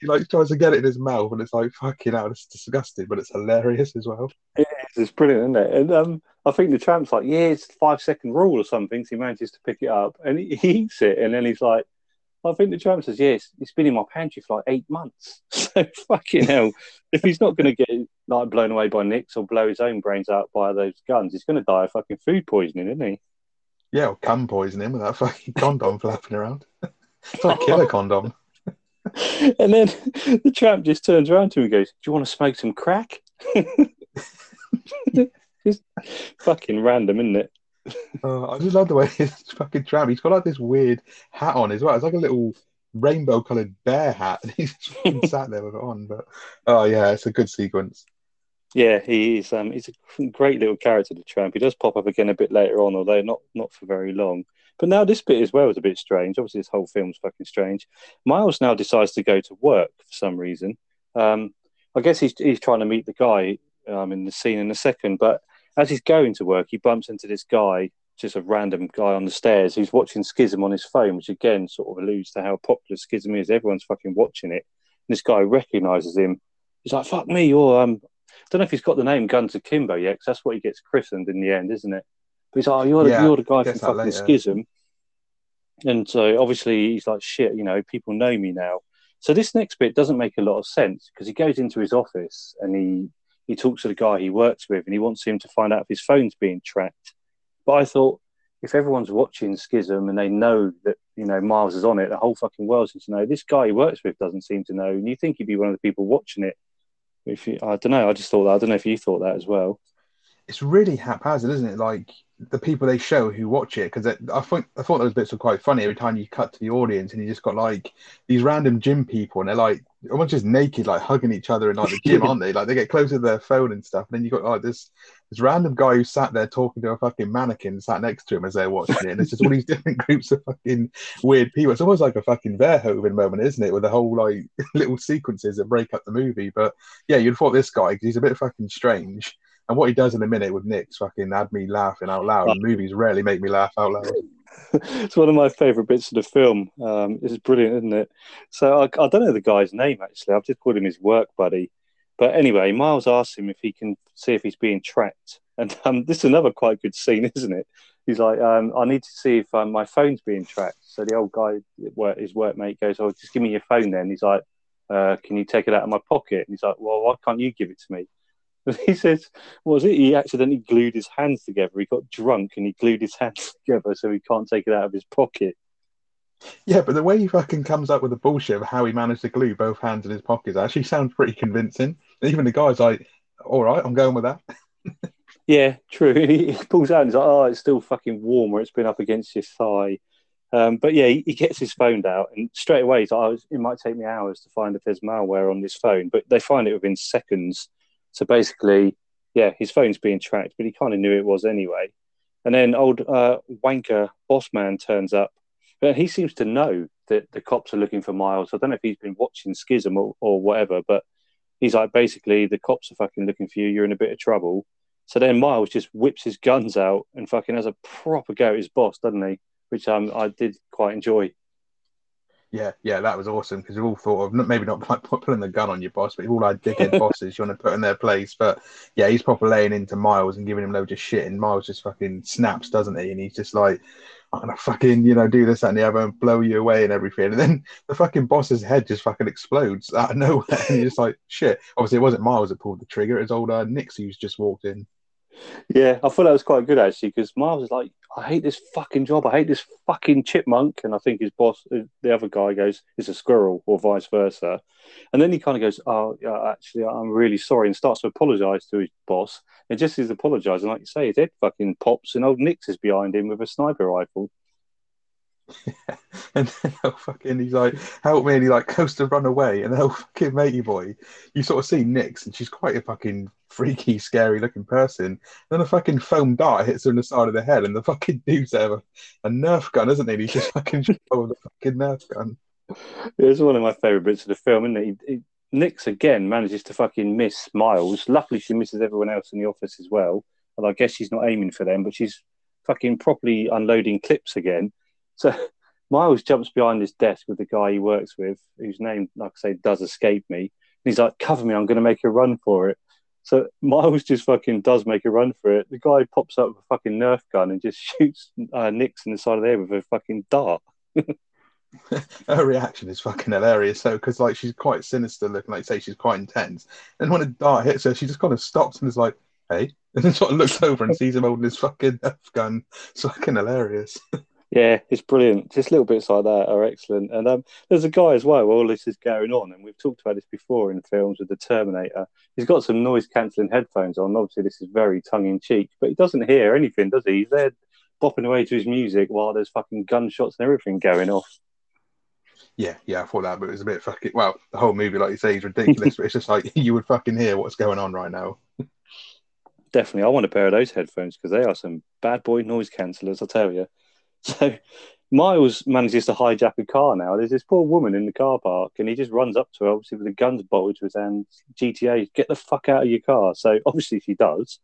He like tries to get it in his mouth and it's like fucking out. It's disgusting, but it's hilarious as well. It. It's brilliant, isn't it? And um, I think the tramp's like, yeah, it's five second rule or something. So he manages to pick it up and he, he eats it and then he's like I think the tramp says, yes, it's been in my pantry for like eight months. So fucking hell, if he's not going to get like blown away by Nix or blow his own brains out by those guns, he's going to die of fucking food poisoning, isn't he? Yeah, or cum poisoning with that fucking condom flapping around. it's like killer condom. and then the tramp just turns around to him and goes, "Do you want to smoke some crack?" Just fucking random, isn't it? Uh, I just love the way his fucking tramp. He's got like this weird hat on as well. It's like a little rainbow coloured bear hat, and he's sat there with it on. But oh yeah, it's a good sequence. Yeah, he is. Um, he's a great little character, the tramp. He does pop up again a bit later on, although not not for very long. But now this bit as well is a bit strange. Obviously, this whole film's fucking strange. Miles now decides to go to work for some reason. Um, I guess he's he's trying to meet the guy um, in the scene in a second. But as he's going to work, he bumps into this guy, just a random guy on the stairs, who's watching Skizm on his phone, which again sort of alludes to how popular Skizm is. Everyone's fucking watching it. And this guy recognizes him. He's like, "Fuck me!" Or um, I don't know if he's got the name Guns Akimbo yet, because that's what he gets christened in the end, isn't it? But he's like, oh, you're, yeah, the, you're the guy from fucking later. Skizm. And so obviously he's like, shit, you know, people know me now. So this next bit doesn't make a lot of sense because he goes into his office and he he talks to the guy he works with and he wants him to find out if his phone's being tracked. But I thought if everyone's watching Skizm and they know that you know Miles is on it, the whole fucking world seems to know. This guy he works with doesn't seem to know, and you think he'd be one of the people watching it. If you, I don't know, I just thought that. I don't know if you thought that as well. It's really haphazard, isn't it? Like the people they show who watch it because I think I thought those bits were quite funny every time you cut to the audience and you just got like these random gym people and they're like almost just naked like hugging each other in like the gym aren't they? Like they get closer to their phone and stuff and then you got like this this random guy who sat there talking to a fucking mannequin sat next to him as they're watching it and it's just all these different groups of fucking weird people. It's almost like a fucking Verhoeven moment isn't it with the whole like little sequences that break up the movie? But yeah you'd thought this guy because he's a bit fucking strange and what he does in a minute with Nix fucking had me laughing out loud. Movies rarely make me laugh out loud. it's one of my favourite bits of the film. Um, it's brilliant, isn't it? So I, I, don't know the guy's name actually. I've just called him his work buddy. But anyway, Miles asks him if he can see if he's being tracked, and um, this is another quite good scene, isn't it? He's like, um, "I need to see if um, my phone's being tracked." So the old guy, his workmate, goes, "Oh, just give me your phone then." He's like, uh, "Can you take it out of my pocket?" And he's like, "Well, why can't you give it to me?" He says, what was it? He accidentally glued his hands together. He got drunk and he glued his hands together so he can't take it out of his pocket. Yeah, but the way he fucking comes up with the bullshit of how he managed to glue both hands in his pockets actually sounds pretty convincing. even the guy's like, all right, I'm going with that. yeah, true. He, pulls out and he's like, oh, it's still fucking warm or it's been up against your thigh. Um, but yeah, he, he, gets his phone out and straight away he's like, oh, it might take me hours to find if there's malware on this phone. But they find it within seconds so basically, yeah, his phone's being tracked, but he kind of knew it was anyway. And then old uh, wanker boss man turns up, but he seems to know that the cops are looking for Miles. I don't know if he's been watching Skizm or, or whatever, but he's like, basically, the cops are fucking looking for you. You're in a bit of trouble. So then Miles just whips his guns out and fucking has a proper go at his boss, doesn't he? Which um, I did quite enjoy. Yeah, yeah, that was awesome because we all thought of maybe not like putting the gun on your boss, but all our dickhead bosses you want to put in their place. But yeah, he's proper laying into Miles and giving him loads of shit, and Miles just fucking snaps, doesn't he? And he's just like, I'm gonna fucking, you know, do this, that, and the other, and blow you away and everything. And then the fucking boss's head just fucking explodes out of nowhere, and you're just like, shit. Obviously, it wasn't Miles that pulled the trigger; it was old uh, Nix who's just walked in. Yeah, I thought that was quite good actually because Miles is like, I hate this fucking job. I hate this fucking chipmunk. And I think his boss, uh, the other guy, goes, "It's a squirrel," or vice versa. And then he kind of goes, "Oh, yeah, actually, I'm really sorry," and starts to apologise to his boss. And just as he's apologising, like you say, his head fucking pops, and old Nix is behind him with a sniper rifle. and then fucking he's like, help me, and he like goes to run away, and oh fucking matey boy, you sort of see Nix, and she's quite a fucking freaky, scary looking person. And then a fucking foam dart hits her in the side of the head, and the fucking dude's there a, a Nerf gun, isn't he? He's just fucking oh the fucking Nerf gun. It's one of my favourite bits of the film, isn't it? He, he, Nix again manages to fucking miss Miles. Luckily, she misses everyone else in the office as well. Well, I guess she's not aiming for them, but she's fucking properly unloading clips again. So Miles jumps behind his desk with the guy he works with, whose name, like I say, does escape me. And he's like, "Cover me! I'm going to make a run for it." So Miles just fucking does make a run for it. The guy pops up with a fucking Nerf gun and just shoots uh, Nix in the side of the head with a fucking dart. her reaction is fucking hilarious. So, because like she's quite sinister looking, like say she's quite intense, and when a dart hits her, she just kind of stops and is like, "Hey," and then sort of looks over and sees him holding his fucking Nerf gun. It's fucking hilarious. Yeah, it's brilliant. Just little bits like that are excellent. And um, there's a guy as well. All this is going on, and we've talked about this before in films with the Terminator. He's got some noise cancelling headphones on. Obviously, this is very tongue in cheek, but he doesn't hear anything, does he? He's there bopping away to his music while there's fucking gunshots and everything going off. Yeah, yeah, I thought that, but it was a bit fucking. Well, the whole movie, like you say, is ridiculous. but it's just like you would fucking hear what's going on right now. Definitely, I want a pair of those headphones because they are some bad boy noise cancellers. I tell you. So Miles manages to hijack a car now. There's this poor woman in the car park, and he just runs up to her, obviously with the guns bolted to his hand. GTA, get the fuck out of your car. So obviously she does.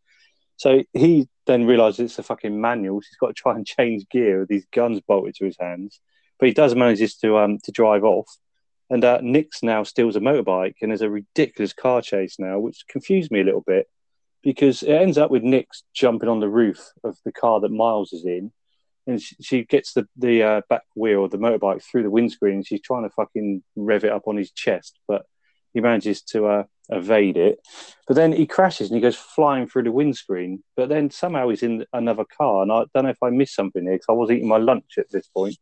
So he then realizes it's a fucking manual. He's got to try and change gear with these guns bolted to his hands. But he does manages to um to drive off. And uh, Nix now steals a motorbike, and there's a ridiculous car chase now, which confused me a little bit because it ends up with Nix jumping on the roof of the car that Miles is in and she, she gets the the uh, back wheel of the motorbike through the windscreen. She's trying to fucking rev it up on his chest, but he manages to uh, evade it. But then he crashes and he goes flying through the windscreen. But then somehow he's in another car, and I don't know if I missed something here because I was eating my lunch at this point.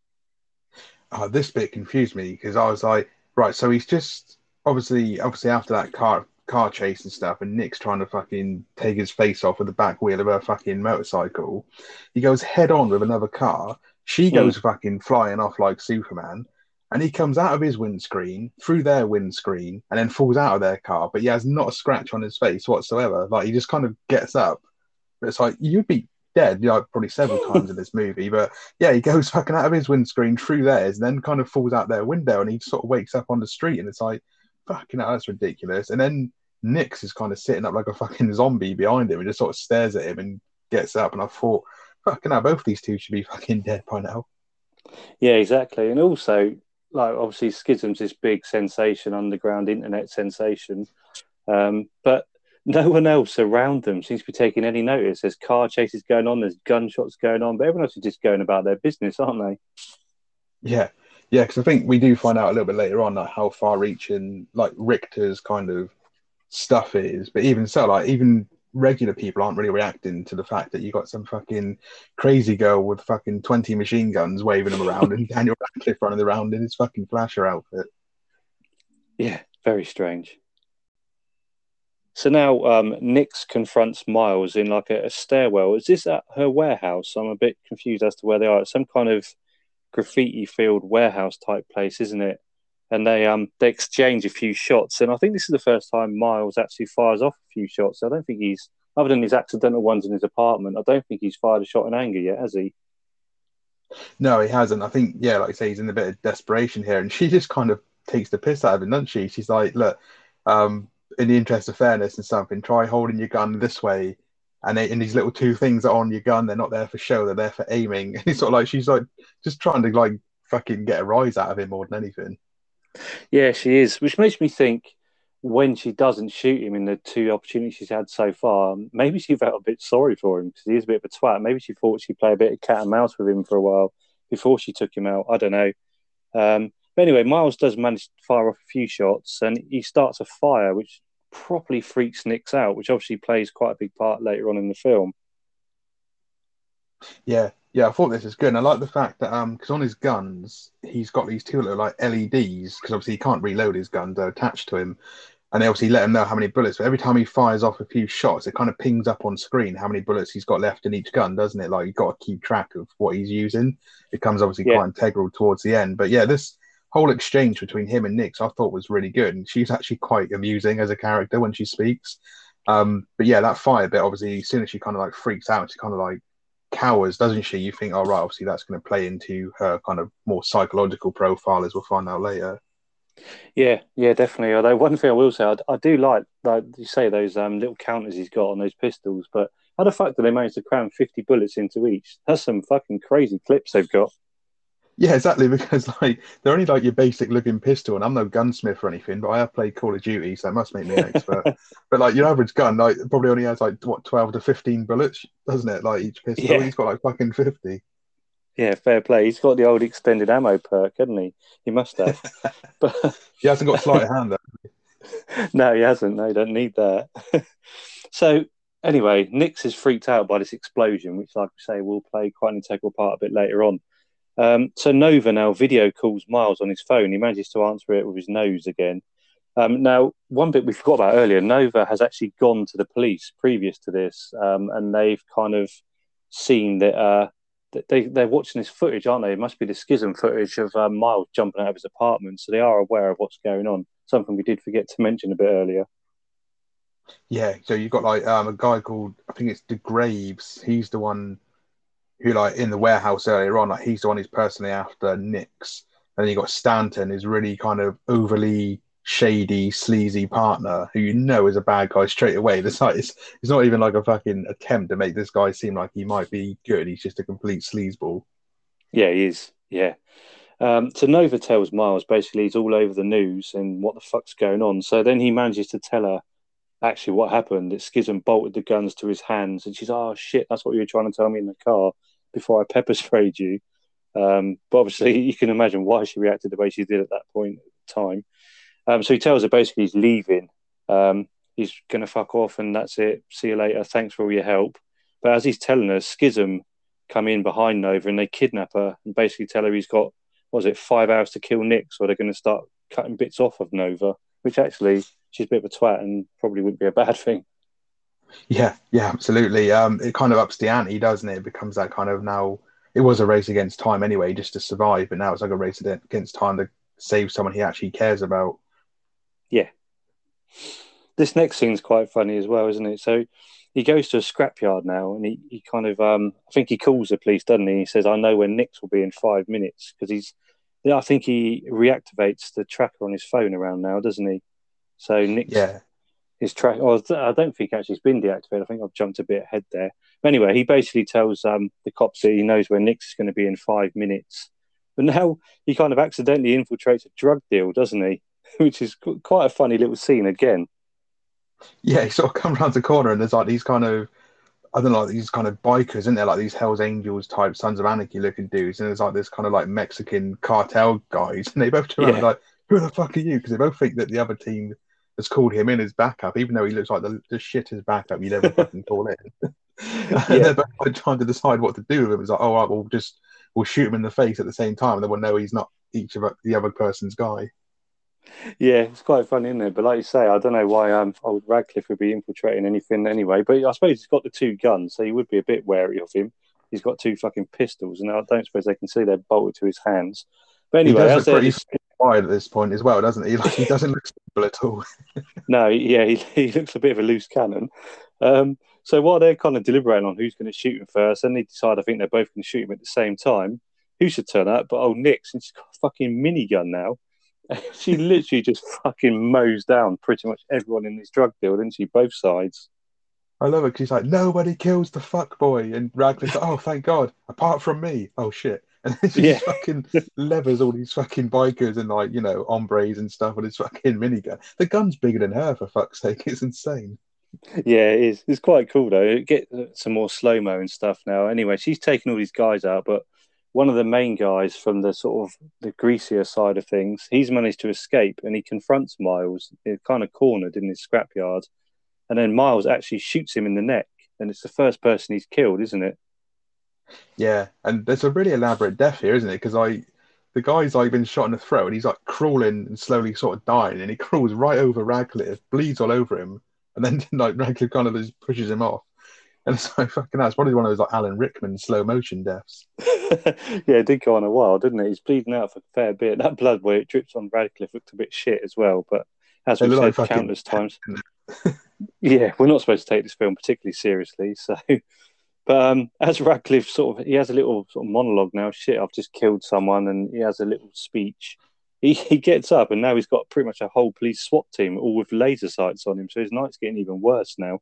Uh, this bit confused me because I was like, right, so he's just obviously obviously after that car car chase and stuff, and Nix trying to fucking take his face off with the back wheel of a fucking motorcycle. He goes head on with another car. She hmm. goes mm. fucking flying off like Superman. And he comes out of his windscreen, through their windscreen, and then falls out of their car. But he has not a scratch on his face whatsoever. Like he just kind of gets up. But it's like you'd be dead, like probably several times in this movie. But yeah, he goes fucking out of his windscreen through theirs, and then kind of falls out their window, and he sort of wakes up on the street, and it's like, fucking hell, that's ridiculous. And then Nix is kind of sitting up like a fucking zombie behind him and just sort of stares at him and gets up. And I thought, fucking hell, both these two should be fucking dead by now. Yeah, exactly. And also, like, obviously, Skizm's this big sensation, underground internet sensation. Um, but no one else around them seems to be taking any notice. There's car chases going on, there's gunshots going on, but everyone else is just going about their business, aren't they? Yeah, yeah, because I think we do find out a little bit later on like how far reaching like Riktor's kind of stuff is. But even so, like even regular people aren't really reacting to the fact that you got some fucking crazy girl with fucking twenty machine guns waving them around and Daniel Radcliffe running around in his fucking flasher outfit. Yeah, very strange. So now um, Nix confronts Miles in like a, a, stairwell. Is this at her warehouse? I'm a bit confused as to where they are. Some kind of graffiti filled warehouse type place, isn't it? And they um they exchange a few shots, and I think this is the first time Miles actually fires off a few shots. I don't think he's other than his accidental ones in his apartment. I don't think he's fired a shot in anger yet, has he? No, he hasn't. I think yeah, like I say, he's in a bit of desperation here, and she just kind of takes the piss out of him, doesn't she? She's like, look, um, in the interest of fairness and something, try holding your gun this way and, they, and these little two things are on your gun. They're not there for show. They're there for aiming. And it's sort of like she's like just trying to like fucking get a rise out of him more than anything. Yeah, she is, which makes me think when she doesn't shoot him in the two opportunities she's had so far, maybe she felt a bit sorry for him because he is a bit of a twat. Maybe she thought she'd play a bit of cat and mouse with him for a while before she took him out. I don't know. Um, but anyway, Miles does manage to fire off a few shots and he starts a fire, which properly freaks Nix out, which obviously plays quite a big part later on in the film. Yeah, yeah, I thought this was good. And I like the fact that um, because on his guns he's got these two little like LEDs because obviously he can't reload his guns; they're attached to him, and they obviously let him know how many bullets. But every time he fires off a few shots, it kind of pings up on screen how many bullets he's got left in each gun, doesn't it? Like you've got to keep track of what he's using. It becomes obviously yeah. quite integral towards the end. But yeah, this whole exchange between him and Nix I thought was really good, and she's actually quite amusing as a character when she speaks. Um, but yeah, that fire bit obviously, as soon as she kind of like freaks out, she kind of like cowers, doesn't she? You think, oh right, obviously that's going to play into her kind of more psychological profile, as we'll find out later. Yeah, yeah, definitely. Although one thing I will say, I, I do like, like you say, those um, little counters he's got on those pistols. But how the fuck do they manage to cram fifty bullets into each? That's some fucking crazy clips they've got. Yeah, exactly. Because like they're only like your basic looking pistol, and I'm no gunsmith or anything, but I have played Call of Duty, so that must make me an expert. but like your average gun, like probably only has like what twelve to fifteen bullets, doesn't it? Like each pistol, yeah. he's got like fucking fifty. Yeah, fair play. He's got the old extended ammo perk, hasn't he? He must have. but he hasn't got sleight of hand though. no, he hasn't. No, he don't need that. so anyway, Nix is freaked out by this explosion, which, like I say, will play quite an integral part a bit later on. Um, so Nova now video calls Miles on his phone. He manages to answer it with his nose again. Um, now, one bit we forgot about earlier, Nova has actually gone to the police previous to this, um, and they've kind of seen that uh, they they're watching this footage, aren't they? It must be the Skizm footage of um, Miles jumping out of his apartment, so they are aware of what's going on. Something we did forget to mention a bit earlier. Yeah, so you've got like um, a guy called I think it's De Graves. He's the one who like in the warehouse earlier on, like he's the one who's personally after Nix. And then you got Stanton, who's really kind of overly shady, sleazy partner who you know is a bad guy straight away. There's like it's, it's not even like a fucking attempt to make this guy seem like he might be good. He's just a complete sleazeball. Yeah, he is. Yeah. Um, so Nova tells Miles basically he's all over the news and what the fuck's going on. So then he manages to tell her actually what happened. That Skizm bolted the guns to his hands, and she's, oh shit, that's what you were trying to tell me in the car before I pepper sprayed you. Um, but obviously, you can imagine why she reacted the way she did at that point in time. Um, so he tells her basically he's leaving. Um, he's going to fuck off, and that's it. See you later. Thanks for all your help. But as he's telling her, Skizm come in behind Nova and they kidnap her and basically tell her he's got, was it, five hours to kill Nick, so they're going to start cutting bits off of Nova, which actually she's a bit of a twat and probably wouldn't be a bad thing. Yeah, yeah, absolutely. Um, it kind of ups the ante, doesn't it? It becomes that kind of now. It was a race against time anyway, just to survive, but now it's like a race against time to save someone he actually cares about. Yeah. This next scene's quite funny as well, isn't it? So he goes to a scrapyard now, and he, he kind of um, I think he calls the police, doesn't he? He says, "I know where Nix will be in five minutes," because he's. I think he reactivates the tracker on his phone around now, doesn't he? So Nick, yeah, his track. Well, I don't think actually it's been deactivated. I think I've jumped a bit ahead there. But anyway, he basically tells um, the cops that he knows where Nix is going to be in five minutes. But now he kind of accidentally infiltrates a drug deal, doesn't he? Which is quite a funny little scene again. Yeah, he sort of comes around the corner and there's like these kind of I don't know, like these kind of bikers, isn't there? Like these Hell's Angels type Sons of Anarchy looking dudes, and there's like this kind of like Mexican cartel guys, and they both turn around yeah. like, "Who the fuck are you?" Because they both think that the other team has called him in as backup, even though he looks like the, the shittest backup you'd ever fucking call in. yeah. they're both trying to decide what to do with him. It's like, oh, right, we'll just we'll shoot him in the face at the same time, and then we'll know he's not each of the other person's guy. Yeah, it's quite funny, isn't it? But like you say, I don't know why um, old Radcliffe would be infiltrating anything anyway. But I suppose he's got the two guns, so you would be a bit wary of him. He's got two fucking pistols, and I don't suppose they can see they're bolted to his hands. But anyway, he does look pretty at this point as well, doesn't he? Like he doesn't look stable at all. no, yeah, he, he looks a bit of a loose cannon. Um, so while they're kind of deliberating on who's going to shoot him first, then they decide I think they're both going to shoot him at the same time. Who should turn up? But old Nick, since she's got a fucking minigun now, she literally just fucking mows down pretty much everyone in this drug deal, didn't she? Both sides. I love it. Because she's like, nobody kills the fuck boy, and Radcliffe's like, oh, thank God, apart from me. Oh shit. And then she yeah. fucking levers all these fucking bikers and like you know hombres and stuff with his fucking minigun. The gun's bigger than her for fuck's sake. It's insane. Yeah, it is. It's quite cool though. Get uh, some more slow mo and stuff now. Anyway, she's taking all these guys out, but one of the main guys from the sort of the greasier side of things, he's managed to escape and he confronts Miles, uh, kind of cornered in his scrapyard, and then Miles actually shoots him in the neck, and it's the first person he's killed, isn't it? Yeah, and there's a really elaborate death here, isn't it? Because I, the guy's like been shot in the throat, and he's like crawling and slowly sort of dying, and he crawls right over Radcliffe, bleeds all over him, and then like Radcliffe kind of just pushes him off. And it's like fucking that's probably one of those like Alan Rickman slow motion deaths. yeah, it did go on a while, didn't it? He's bleeding out for a fair bit. That blood where it drips on Radcliffe looked a bit shit as well, but as we've said like countless times. yeah, we're not supposed to take this film particularly seriously, so but um, as Radcliffe sort of he has a little sort of monologue now, shit, I've just killed someone and he has a little speech. He, he gets up and now he's got pretty much a whole police SWAT team all with laser sights on him. So his night's getting even worse now.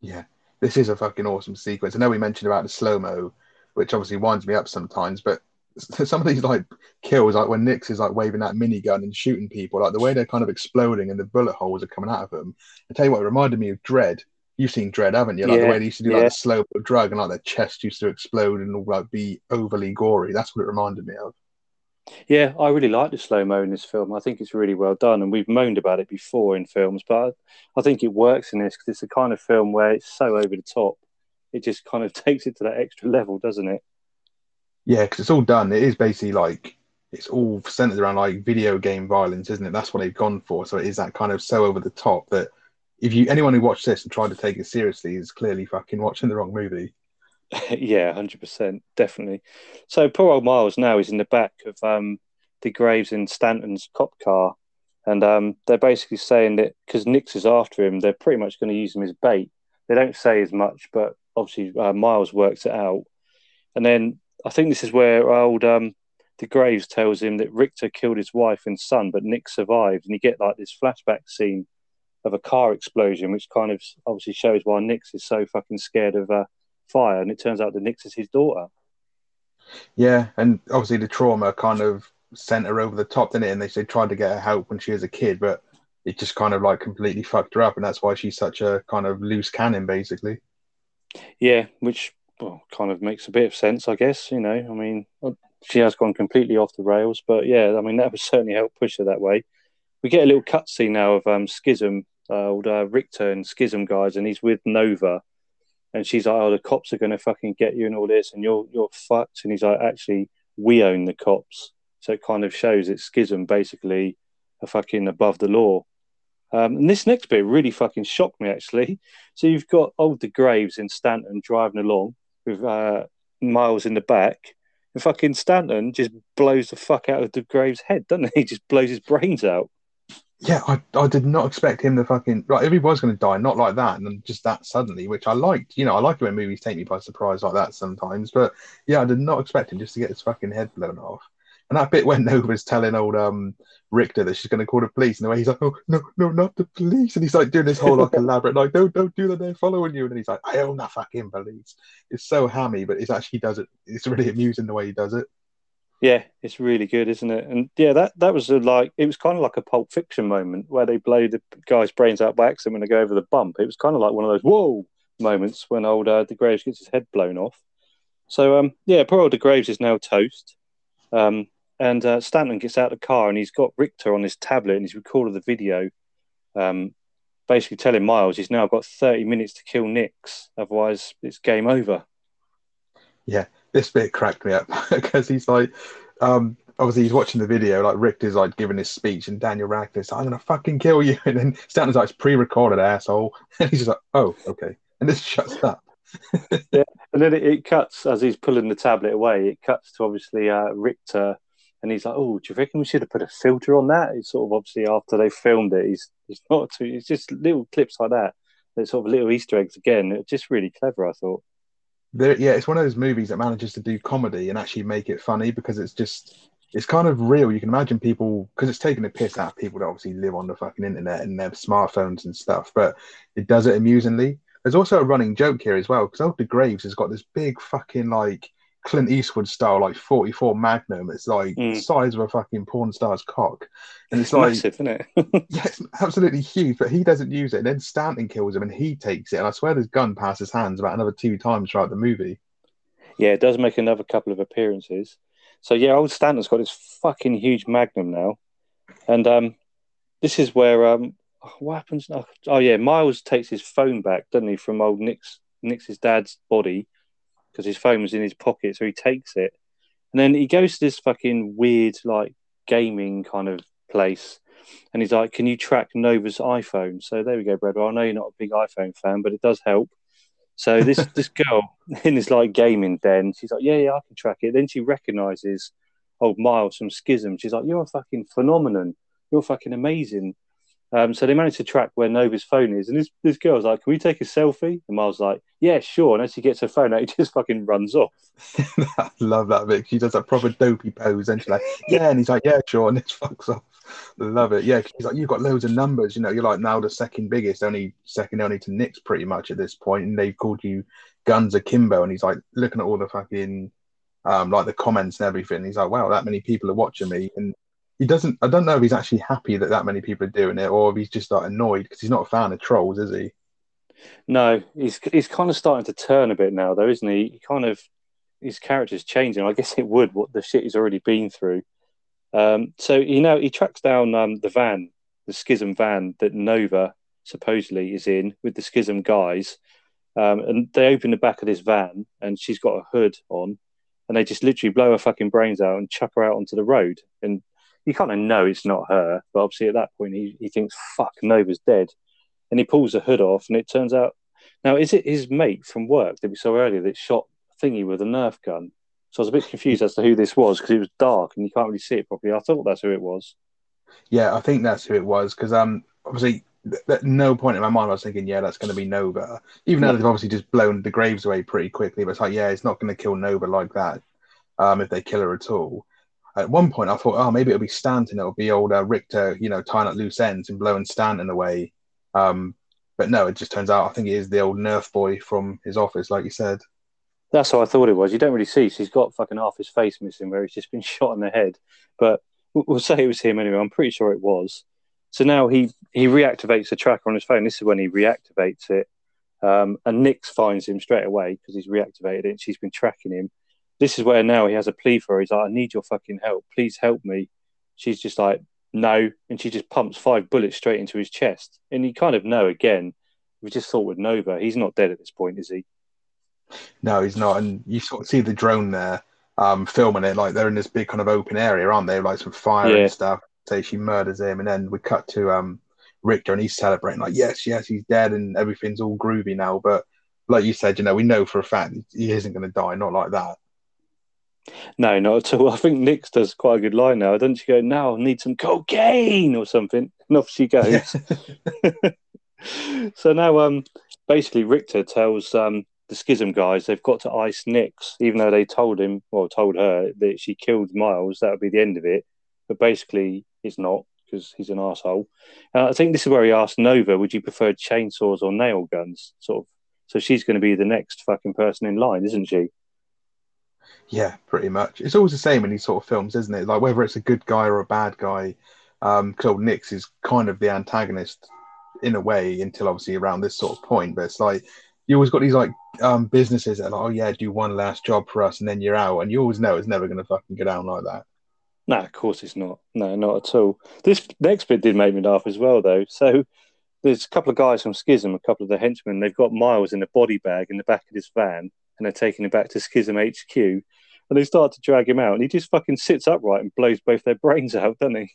Yeah this is a fucking awesome sequence. I know we mentioned about the slow mo, which obviously winds me up sometimes, but some of these like kills, like when Nix is like waving that minigun and shooting people, like the way they're kind of exploding and the bullet holes are coming out of them. I tell you what, it reminded me of Dredd. You've seen Dredd, haven't you? Like yeah, the way they used to do yeah. like the slow drug and like their chest used to explode and all like be overly gory. That's what it reminded me of. Yeah, I really like the slow mo in this film. I think it's really well done, and we've moaned about it before in films, but I, think it works in this because it's the kind of film where it's so over the top. It just kind of takes it to that extra level, doesn't it? Yeah, because it's all done. It is basically like it's all centered around like video game violence, isn't it? That's what they've gone for. So it is that kind of so over the top that if you anyone who watched this and tried to take it seriously is clearly fucking watching the wrong movie. yeah, hundred percent, definitely. So poor old Miles now is in the back of um, De Graves and Stanton's cop car, and um, they're basically saying that because Nix is after him, they're pretty much going to use him as bait. They don't say as much, but obviously uh, Miles works it out. And then I think this is where old um, De Graves tells him that Riktor killed his wife and son, but Nick survived, and you get like this flashback scene of a car explosion, which kind of obviously shows why Nix is so fucking scared of uh, fire, and it turns out that Nix is his daughter. Yeah, and obviously the trauma kind of sent her over the top, didn't it? And they, they tried to get her help when she was a kid, but it just kind of like completely fucked her up, and that's why she's such a kind of loose cannon, basically. Yeah, which well, kind of makes a bit of sense, I guess. You know, I mean, uh, she has gone completely off the rails, but yeah, I mean, that would certainly help push her that way. We get a little cutscene now of um, Skizm, old uh, Riktor and Skizm guys, and he's with Nova, and she's like, "Oh, the cops are going to fucking get you and all this, and you're you're fucked." And he's like, "Actually, we own the cops." So it kind of shows that Skizm basically are fucking above the law. Um, and this next bit really fucking shocked me actually. So you've got old De Graves in Stanton driving along with uh, Miles in the back, and fucking Stanton just blows the fuck out of De Graves' head, doesn't he? He just blows his brains out. Yeah, I, I did not expect him to fucking like everybody's going to die, not like that, and just that suddenly, which I liked. You know, I like it when movies take me by surprise like that sometimes. But yeah, I did not expect him just to get his fucking head blown off. And that bit when Nova's telling old um Riktor that she's going to call the police, and the way he's like, "Oh no, no, not the police," and he's like doing this whole like elaborate, like, "Don't, don't do that, they're following you," and he's like, "I own the fucking police." It's so hammy, but it's actually does it. It's really amusing the way he does it. Yeah, it's really good, isn't it? And yeah, that that was a, like it was kind of like a Pulp Fiction moment where they blow the guy's brains out by accident when they go over the bump. It was kind of like one of those whoa moments when old uh, De Graves gets his head blown off. So um, yeah, poor old De Graves is now toast. Um, and uh, Stanton gets out of the car and he's got Riktor on his tablet and he's recorded the video, um, basically telling Miles he's now got 30 minutes to kill Nix, otherwise it's game over. Yeah, this bit cracked me up because he's like, um, obviously he's watching the video, like Riktor's like giving his speech, and Daniel Radcliffe's like, I'm gonna fucking kill you, and then Stanton's like, it's pre-recorded, asshole, and he's just like, oh, okay, and this shuts up. yeah, and then it, it, cuts as he's pulling the tablet away. It cuts to obviously uh, Riktor and he's like, "Oh, do you reckon we should have put a filter on that?" It's sort of obviously after they filmed it, he's he's not too. It's just little clips like that. It's sort of little Easter eggs again. It's just really clever, I thought. There, yeah, it's one of those movies that manages to do comedy and actually make it funny because it's just it's kind of real. You can imagine people because it's taking a piss out of people that obviously live on the fucking internet and their smartphones and stuff, but it does it amusingly. There's also a running joke here as well because Elder Graves has got this big fucking like Clint Eastwood style, like 44 Magnum. It's like mm. size of a fucking porn star's cock. And it's like, massive, isn't it? yeah, it's absolutely huge, but he doesn't use it. And then Stanton kills him and he takes it. And I swear his gun passes hands about another two times throughout the movie. Yeah, it does make another couple of appearances. So, yeah, old Stanton's got this fucking huge Magnum now. And um, this is where, um, what happens? Oh, yeah, Miles takes his phone back, doesn't he, from old Nix, Nick's dad's body because his phone was in his pocket, so he takes it, and then he goes to this fucking weird like gaming kind of place, and he's like, "Can you track Nova's iPhone?" So there we go, Brad. Well, I know you're not a big iPhone fan, but it does help. So this this girl in this like gaming den, she's like, "Yeah, yeah, I can track it." Then she recognizes old Miles from Skizm. She's like, "You're a fucking phenomenon. You're fucking amazing." Um, so they managed to track where Nova's phone is, and this this girl's like, "Can we take a selfie?" And Miles like, "Yeah, sure." And as she gets her phone out, he just fucking runs off. I love that bit. She does that proper dopey pose, and she's like, "Yeah," and he's like, "Yeah, sure," and it fucks off. Love it. Yeah, he's like, "You've got loads of numbers. You know, you're like now the second biggest, only second only to Nix pretty much at this point. point, and they've called you Guns Akimbo." And he's like looking at all the fucking um, like the comments and everything. He's like, "Wow, that many people are watching me," and he doesn't. I don't know if he's actually happy that that many people are doing it, or if he's just like annoyed because he's not a fan of trolls, is he? No, he's he's kind of starting to turn a bit now, though, isn't he? He kind of his character's changing. I guess it would what the shit he's already been through. Um, so you know he tracks down um, the van, the Skizm van that Nova supposedly is in with the Skizm guys, um, and they open the back of this van, and she's got a hood on, and they just literally blow her fucking brains out and chuck her out onto the road. And you kind of know it's not her, but obviously at that point he, he thinks, fuck, Nova's dead. And he pulls the hood off, and it turns out now, is it his mate from work that we saw earlier that shot thingy with a Nerf gun. So I was a bit confused as to who this was because it was dark and you can't really see it properly. I thought that's who it was. Yeah, I think that's who it was because um, obviously, th- at no point in my mind I was thinking, yeah, that's going to be Nova. Even though they've obviously just blown De Graves away pretty quickly, but it's like, yeah, it's not going to kill Nova like that um, if they kill her at all. At one point, I thought, oh, maybe it'll be Stanton. It'll be old uh, Riktor, you know, tying up loose ends and blowing Stanton away. Um, but no, it just turns out I think it is the old Nerf boy from his office, like you said. That's how I thought it was. You don't really see. So he's got fucking half his face missing where he's just been shot in the head. But we'll say it was him anyway. I'm pretty sure it was. So now he he reactivates the tracker on his phone. This is when he reactivates it. Um, and Nix finds him straight away because he's reactivated it. She's been tracking him. This is where now he has a plea for her. He's like, I need your fucking help. Please help me. She's just like, no. And she just pumps five bullets straight into his chest. And you kind of know again, we just thought with Nova, he's not dead at this point, is he? No, he's not. And you sort of see the drone there um, filming it. Like they're in this big kind of open area, aren't they? Like some fire Yeah. and stuff. Say she murders him. And then we cut to um, Riktor and he's celebrating, like, yes, yes, he's dead and everything's all groovy now. But like you said, you know, we know for a fact he isn't going to die. Not like that. No, not at all. I think Nix does quite a good line now. Doesn't she go, now I need some cocaine or something? And off she goes. so now um basically Riktor tells um the Skizm guys they've got to ice Nix, even though they told him well told her that she killed Miles, that would be the end of it. But basically it's not because he's an asshole. Uh, I think this is where he asked Nova, would you prefer chainsaws or nail guns? Sort of so she's going to be the next fucking person in line, isn't she? Yeah, pretty much. It's always the same in these sort of films, isn't it? Like whether it's a good guy or a bad guy. Um, because old Nix is kind of the antagonist in a way until obviously around this sort of point. But it's like you always got these like um businesses that are like, oh yeah, do one last job for us and then you're out, and you always know it's never going to fucking go down like that. No, of course it's not. No, not at all. This next bit did make me laugh as well, though. So there's a couple of guys from Skizm, a couple of the henchmen. They've got Miles in a body bag in the back of this van, and they're taking him back to Skizm HQ. And they start to drag him out, and he just fucking sits upright and blows both their brains out, doesn't he?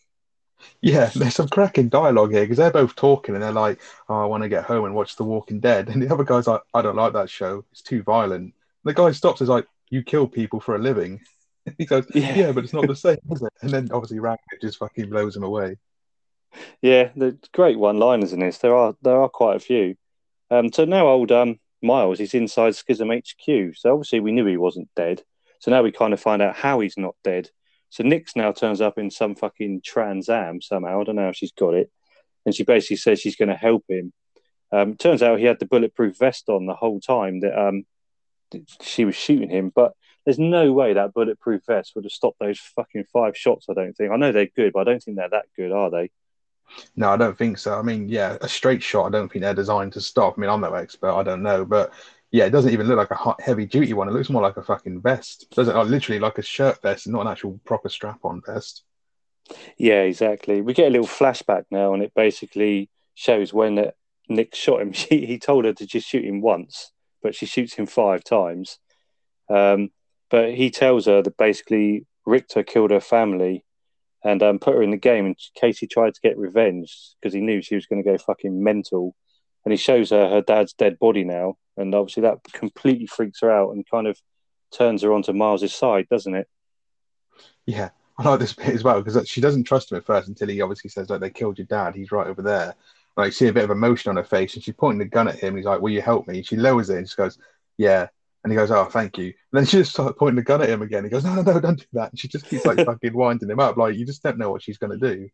Yeah, there's some cracking dialogue here because they're both talking and they're like, "Oh, I want to get home and watch The Walking Dead," and the other guy's like, "I don't like that show. It's too violent." The guy stops. Is like, "You kill people for a living." He goes, Yeah. "Yeah, but it's not the same, is it?" And then obviously Ragnarok just fucking blows him away. Yeah, the great one-liners in this. There are there are quite a few. Um, so now old um, Miles is inside Skizm HQ. So obviously we knew he wasn't dead. So now we kind of find out how he's not dead. So Nix now turns up in some fucking Trans Am somehow. I don't know how she's got it, and she basically says she's going to help him. Um, turns out he had the bulletproof vest on the whole time that um, she was shooting him, but there's no way that bulletproof vest would have stopped those fucking five shots. I don't think. I know they're good, but I don't think they're that good, are they? No, I don't think so. I mean, yeah, a straight shot. I don't think they're designed to stop. I mean, I'm no expert. I don't know, but yeah, it doesn't even look like a hot, heavy duty one. It looks more like a fucking vest. It? Like, literally like a shirt vest, not an actual proper strap on vest. Yeah, exactly. We get a little flashback now, and it basically shows when Nick shot him. She, he told her to just shoot him once, but she shoots him five times. Um, but he tells her that basically Riktor killed her family and um, put her in the game in case he tried to get revenge because he knew she was going to go fucking mental. And he shows her her dad's dead body now, and obviously that completely freaks her out and kind of turns her onto Miles's side, doesn't it? Yeah, I like this bit as well because she doesn't trust him at first until he obviously says like they killed your dad. He's right over there. Like you see a bit of emotion on her face, and she's pointing the gun at him. He's like, "Will you help me?" She lowers it and she goes, "Yeah." And he goes, "Oh, thank you." And then she just starts pointing the gun at him again. He goes, "No, no, no, don't do that." And she just keeps like fucking winding him up. Like you just don't know what she's gonna do.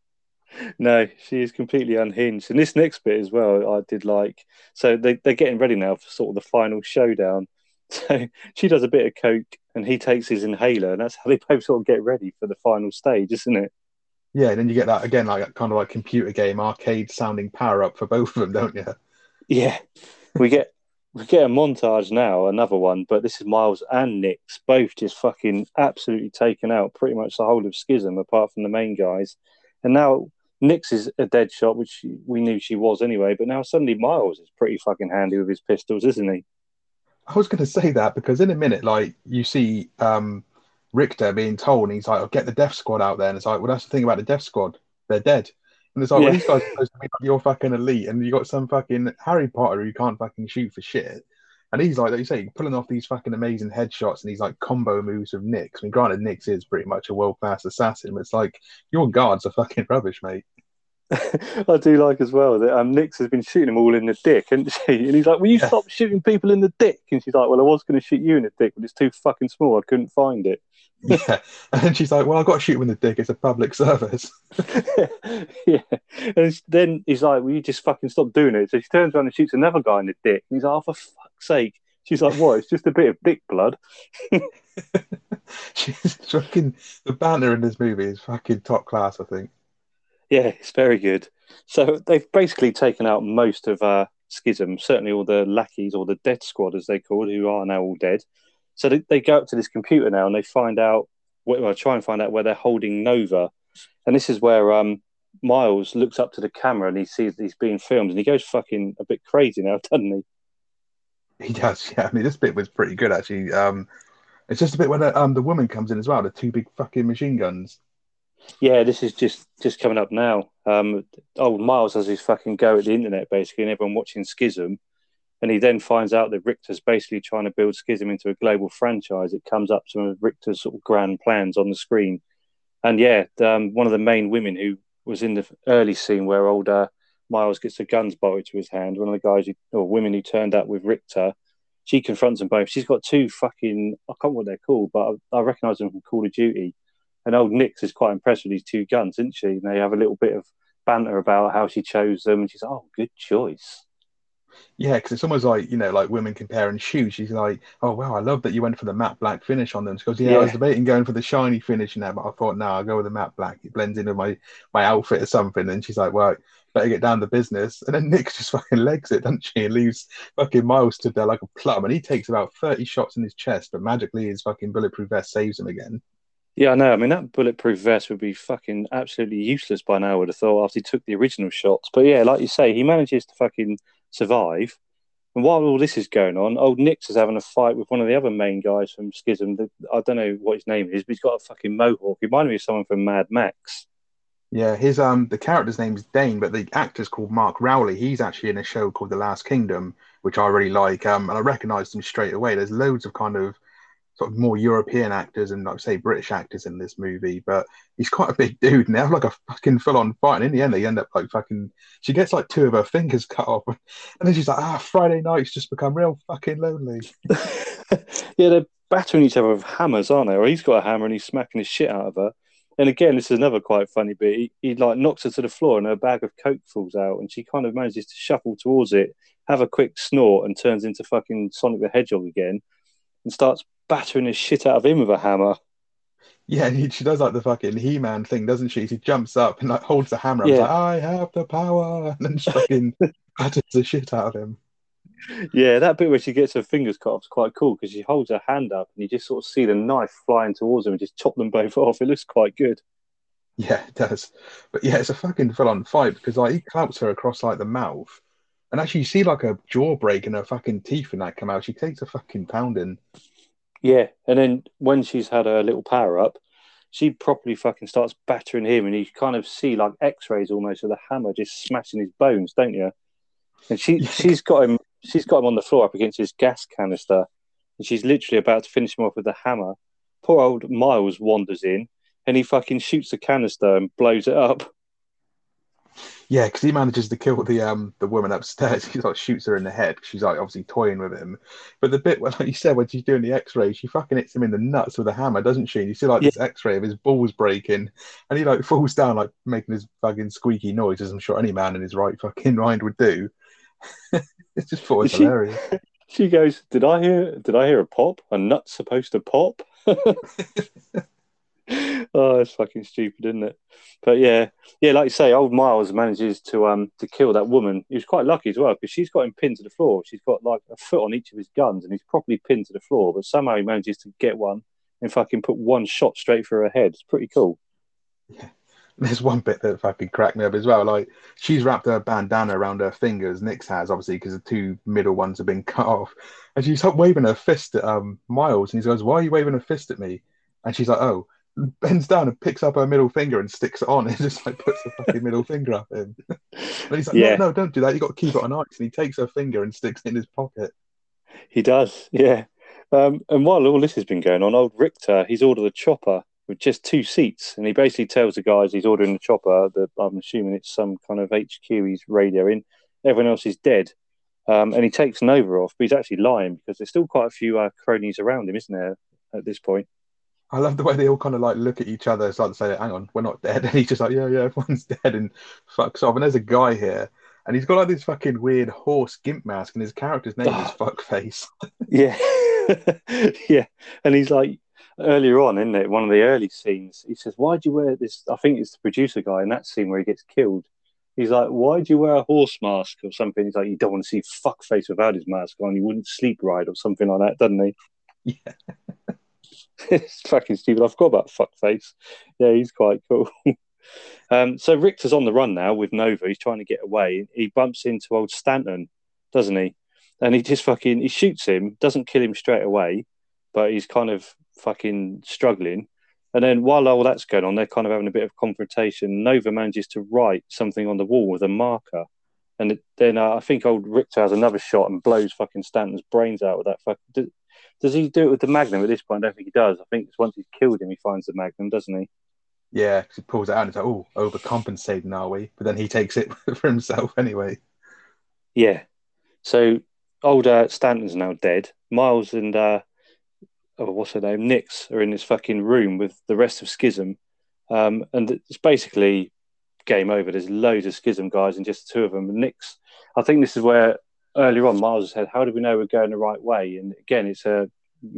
No, she is completely unhinged. And this next bit as well, I did like. So they, they're getting ready now for sort of the final showdown. So she does a bit of coke and he takes his inhaler, and that's how they both sort of get ready for the final stage, isn't it? Yeah, and then you get that again, like kind of like computer game arcade sounding power up for both of them, don't you? Yeah, we get we get a montage now, another one, but this is Miles and Nix, both just fucking absolutely taken out, pretty much the whole of Skizm, apart from the main guys. And now Nix is a dead shot, which we knew she was anyway, but now suddenly Miles is pretty fucking handy with his pistols, isn't he? I was going to say that because in a minute, like you see um, Riktor being told, and he's like, "I'll get the Death Squad out there," and it's like, "Well, that's the thing about the Death Squad; they're dead." And it's like, Yeah. well, these guys are supposed to be like your fucking elite, and you got some fucking Harry Potter who can't fucking shoot for shit. And he's like, like you say, pulling off these fucking amazing headshots and these like combo moves with Nix. I mean, granted, Nix is pretty much a world class assassin, but it's like your guards are fucking rubbish, mate. I do like as well that um, Nix has been shooting them all in the dick, and she? And he's like, "Will you yeah. stop shooting people in the dick?" And she's like, "Well, I was going to shoot you in the dick, but it's too fucking small. I couldn't find it." yeah, and she's like, "Well, I've got to shoot him in the dick. It's a public service." yeah, and then he's like, "Will you just fucking stop doing it?" So she turns around and shoots another guy in the dick, and he's like, oh, "For fuck's sake!" She's like, "What? It's just a bit of dick blood." she's fucking the banner in this movie is fucking top class. I think. Yeah, it's very good. So they've basically taken out most of uh, Skizm, certainly all the lackeys or the dead squad, as they called, who are now all dead. So they, they go up to this computer now and they find out, well, try and find out where they're holding Nova. And this is where um, Miles looks up to the camera and he sees he's being filmed and he goes fucking a bit crazy now, doesn't he? He does, yeah. I mean, this bit was pretty good actually. Um, it's just a bit when the, um, the woman comes in as well, the two big fucking machine guns. Yeah, this is just just coming up now. Um, old Miles has his fucking go at the internet basically, and everyone watching Skizm, and he then finds out that Riktor's basically trying to build Skizm into a global franchise. It comes up some of Riktor's sort of grand plans on the screen, and yeah, um, one of the main women who was in the early scene where old uh, Miles gets the guns bolted to his hand. One of the guys who, or women who turned up with Riktor, she confronts them both. She's got two fucking I can't what they're called, but I, I recognise them from Call of Duty and old Nix is quite impressed with these two guns, isn't she? And they have a little bit of banter about how she chose them, and she's like, "Oh, good choice." Yeah, because it's almost like you know, like women comparing shoes. She's like, "Oh wow, I love that you went for the matte black finish on them." She goes, "Yeah, yeah. I was debating going for the shiny finish now, but I thought, no, I'll go with the matte black. It blends into my my outfit or something." And she's like, "Well, better get down to business." And then Nick just fucking legs it, doesn't she? And leaves fucking Miles stood there like a plum, and he takes about thirty shots in his chest, but magically his fucking bulletproof vest saves him again. Yeah, I know. I mean, that bulletproof vest would be fucking absolutely useless by now, I would have thought, after he took the original shots. But yeah, like you say, he manages to fucking survive. And while all this is going on, old Nix is having a fight with one of the other main guys from Skizm. I don't know what his name is, but he's got a fucking mohawk. He reminded me of someone from Mad Max. Yeah, his um the character's name is Dane, but the actor's called Mark Rowley. He's actually in a show called The Last Kingdom, which I really like. Um, and I recognised him straight away. There's loads of kind of sort of more European actors and like say British actors in this movie, but he's quite a big dude and they have like a fucking full on fight. And in the end, they end up like fucking. She gets like two of her fingers cut off, and then she's like, "Ah, Friday nights just become real fucking lonely." yeah, they're battering each other with hammers, aren't they? Or he's got a hammer and he's smacking his shit out of her. And again, this is another quite funny bit. He, he like knocks her to the floor and her bag of coke falls out, and she kind of manages to shuffle towards it, have a quick snort, and turns into fucking Sonic the Hedgehog again, and starts battering the shit out of him with a hammer. Yeah, he, she does like the fucking He-Man thing, doesn't she? She jumps up and like holds the hammer. Yeah. Like, I have the power, and then she fucking batters the shit out of him. Yeah, that bit where she gets her fingers cut off is quite cool because she holds her hand up and you just sort of see the knife flying towards him and just chop them both off. It looks quite good. Yeah, it does. But yeah, it's a fucking full-on fight because like he claps her across like the mouth, and actually you see like a jaw break and her fucking teeth and that come out. She takes a fucking pounding. Yeah, and then when she's had her little power up, she properly fucking starts battering him, and you kind of see like X-rays almost of the hammer just smashing his bones, don't you? And she she's got him she's got him on the floor up against his gas canister, and she's literally about to finish him off with the hammer. Poor old Miles wanders in, and he fucking shoots the canister and blows it up. Yeah, because he manages to kill the um the woman upstairs. He like shoots her in the head. She's like obviously toying with him. But the bit where, like you said, when she's doing the X-ray, she fucking hits him in the nuts with a hammer, doesn't she? And you see like yeah. this X-ray of his balls breaking, and he like falls down like making his fucking squeaky noise, as I'm sure any man in his right fucking mind would do. it's just thought she, hilarious. She goes, "Did I hear? Did I hear a pop? A nut supposed to pop?" Oh, it's fucking stupid, isn't it? But yeah, yeah, like you say, old Miles manages to um to kill that woman. He was quite lucky as well because she's got him pinned to the floor. She's got like a foot on each of his guns, and he's properly pinned to the floor. But somehow he manages to get one and fucking put one shot straight through her head. It's pretty cool. Yeah. There's one bit that fucking cracked me up as well. Like she's wrapped her bandana around her fingers. Nix has obviously because the two middle ones have been cut off, and she's waving her fist at um Miles, and he goes, "Why are you waving a fist at me?" And she's like, "Oh, bends down and picks up her middle finger and sticks it on and just like puts the fucking middle finger up him. and he's like, yeah. no, no, don't do that. You got to keep it on ice. And he takes her finger and sticks it in his pocket. He does, yeah. Um, and while all this has been going on, old Riktor, he's ordered a chopper with just two seats, and he basically tells the guys he's ordering the chopper. That I'm assuming it's some kind of HQ he's radioing. Everyone else is dead, um, and he takes Nova off, but he's actually lying because there's still quite a few uh, cronies around him, isn't there? At this point, I love the way they all kind of like look at each other. Like to say, "Hang on, we're not dead," and he's just like, "Yeah, yeah, everyone's dead," and fucks off. And there's a guy here and he's got like this fucking weird horse gimp mask, and his character's name is ah. Fuckface. yeah, yeah, and he's like earlier on, isn't it? One of the early scenes, he says, "Why do you wear this?" I think it's the producer guy in that scene where he gets killed. He's like, "Why do you wear a horse mask or something?" He's like, "You don't want to see Fuckface without his mask on. He wouldn't sleep right or something like that, doesn't he?" Yeah. it's fucking stupid. I forgot about Fuckface. Yeah, he's quite cool. Um, so Riktor's on the run now with Nova. He's trying to get away. He bumps into old Stanton, doesn't he? And he just fucking he shoots him. Doesn't kill him straight away, but he's kind of fucking struggling. And then while all that's going on, they're kind of having a bit of confrontation. Nova manages to write something on the wall with a marker. And then uh, I think old Riktor has another shot and blows fucking Stanton's brains out with that fucking. Does, he do it with the Magnum at this point? I don't think he does. I think it's once he's killed him, he finds the Magnum, doesn't he? Yeah, he pulls it out and it's like, oh, overcompensating, are we? But then he takes it for himself anyway. Yeah. So old uh, Stanton's now dead. Miles and uh, oh, what's her name? Nix are in this fucking room with the rest of Skizm, um, and it's basically game over. There's loads of Skizm guys and just two of them. And Nix, I think this is where earlier on Miles said, "How do we know we're going the right way?" And again, it's a,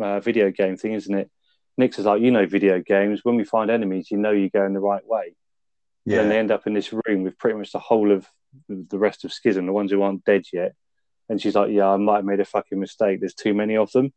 a video game thing, isn't it? Nix is like, you know, video games. When we find enemies, you know you're going the right way. Yeah. And they end up in this room with pretty much the whole of the rest of Skizm, the ones who aren't dead yet. And she's like, yeah, I might have made a fucking mistake. There's too many of them.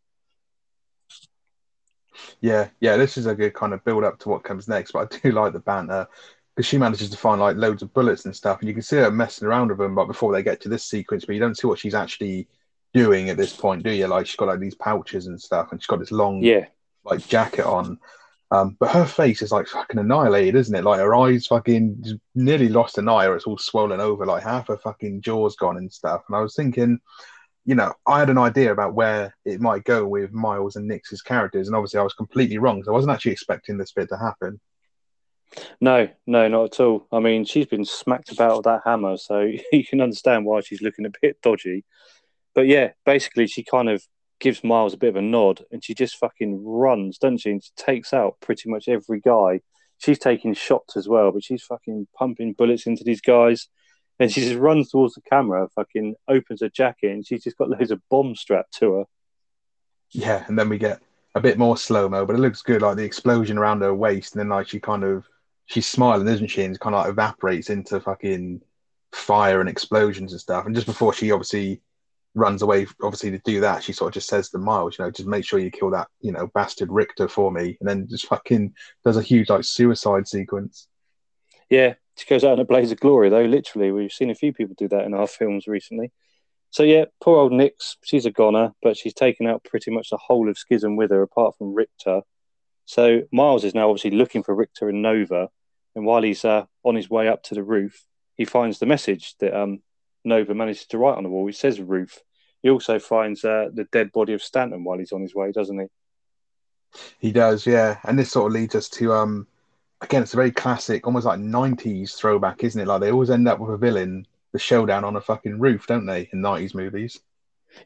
Yeah, yeah, this is a good kind of build up to what comes next. But I do like the banter because she manages to find like loads of bullets and stuff, and you can see her messing around with them. But before they get to this sequence, but you don't see what she's actually doing at this point, do you? Like she's got like these pouches and stuff, and she's got this long yeah like jacket on. Um, but her face is like fucking annihilated, isn't it? Like her eyes fucking nearly lost an eye, or it's all swollen over, like half her fucking jaw's gone and stuff. And I was thinking, you know, I had an idea about where it might go with Miles and Nix's characters, and obviously I was completely wrong. So I wasn't actually expecting this bit to happen. No, no, not at all. I mean, she's been smacked about with that hammer, so you can understand why she's looking a bit dodgy. But yeah, basically, she kind of gives Miles a bit of a nod, and she just fucking runs, doesn't she? And she takes out pretty much every guy. She's taking shots as well, but she's fucking pumping bullets into these guys. And she just runs towards the camera, fucking opens her jacket, and she's just got loads of bombs strapped to her. Yeah, and then we get a bit more slow mo, but it looks good, like the explosion around her waist, and then like she kind of she's smiling, isn't she? And kind of like evaporates into fucking fire and explosions and stuff. And just before she obviously runs away, obviously, to do that, she sort of just says to Miles, you know, just make sure you kill that, you know, bastard Riktor for me. And then just fucking does a huge, like, suicide sequence. Yeah, she goes out in a blaze of glory, though, literally. We've seen a few people do that in our films recently. So, yeah, poor old Nix, she's a goner, but she's taken out pretty much the whole of Skizm with her, apart from Riktor. So, Miles is now obviously looking for Riktor and Nova. And while he's uh, on his way up to the roof, he finds the message that um, Nova manages to write on the wall. It says roof. He also finds uh, the dead body of Stanton while he's on his way, doesn't he? He does, yeah. And this sort of leads us to um again, it's a very classic, almost like nineties throwback, isn't it? Like they always end up with a villain, the showdown on a fucking roof, don't they, in nineties movies?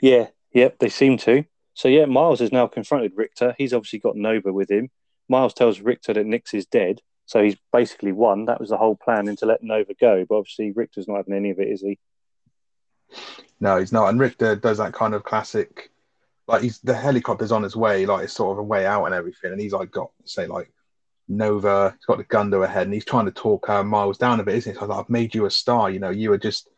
Yeah, yep, they seem to. So yeah, Miles has now confronted Riktor. He's obviously got Nova with him. Miles tells Riktor that Nix is dead, so he's basically won. That was the whole plan, and to let Nova go. But obviously, Riktor's not having any of it, is he? No, he's not. And Riktor does that kind of classic, like he's the helicopter's on his way, like it's sort of a way out and everything, and he's like got say like Nova, he's got the gun to her head, and he's trying to talk uh, Miles down a bit, isn't he? So like, I've made you a star. You know, you were just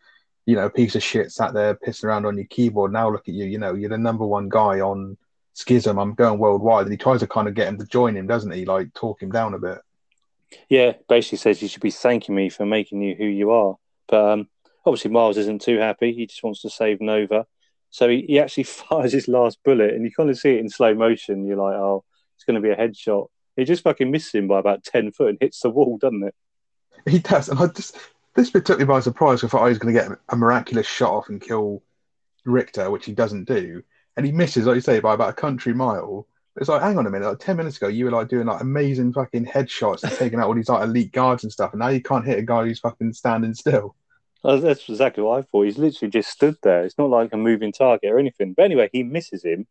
you know a piece of shit sat there pissing around on your keyboard. Now look at you. You know, you're the number one guy on Skizm. I'm going worldwide, and he tries to kind of get him to join him, doesn't he? Like talk him down a bit. Yeah, basically says you should be thanking me for making you who you are. But um, Obviously, Miles isn't too happy. He just wants to save Nova. So he, he actually fires his last bullet, and you kind of see it in slow motion. You're like, oh, it's going to be a headshot. He just fucking misses him by about 10 foot and hits the wall, doesn't it? He does. And I just, this bit took me by surprise. I thought oh, I was going to get a miraculous shot off and kill Riktor, which he doesn't do. and he misses, like you say, by about a country mile. It's like, hang on a minute, like ten minutes ago, you were like doing like amazing fucking headshots and taking out all these like elite guards and stuff, and now you can't hit a guy who's fucking standing still. Oh, that's exactly what I thought. He's literally just stood there. It's not like a moving target or anything. But anyway, he misses him,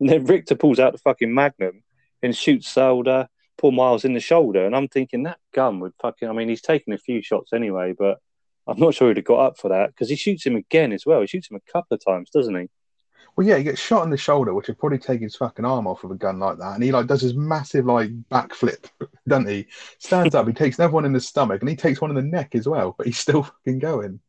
and then Riktor pulls out the fucking Magnum and shoots Solder, poor Miles in the shoulder. And I'm thinking that gun would fucking. I mean, he's taken a few shots anyway, but I'm not sure he'd have got up for that because he shoots him again as well. He shoots him a couple of times, doesn't he? Well, yeah, he gets shot in the shoulder, which would probably take his fucking arm off with a gun like that. And he like does his massive like backflip, doesn't he? Stands up, he takes another one in the stomach, and he takes one in the neck as well. But he's still fucking going.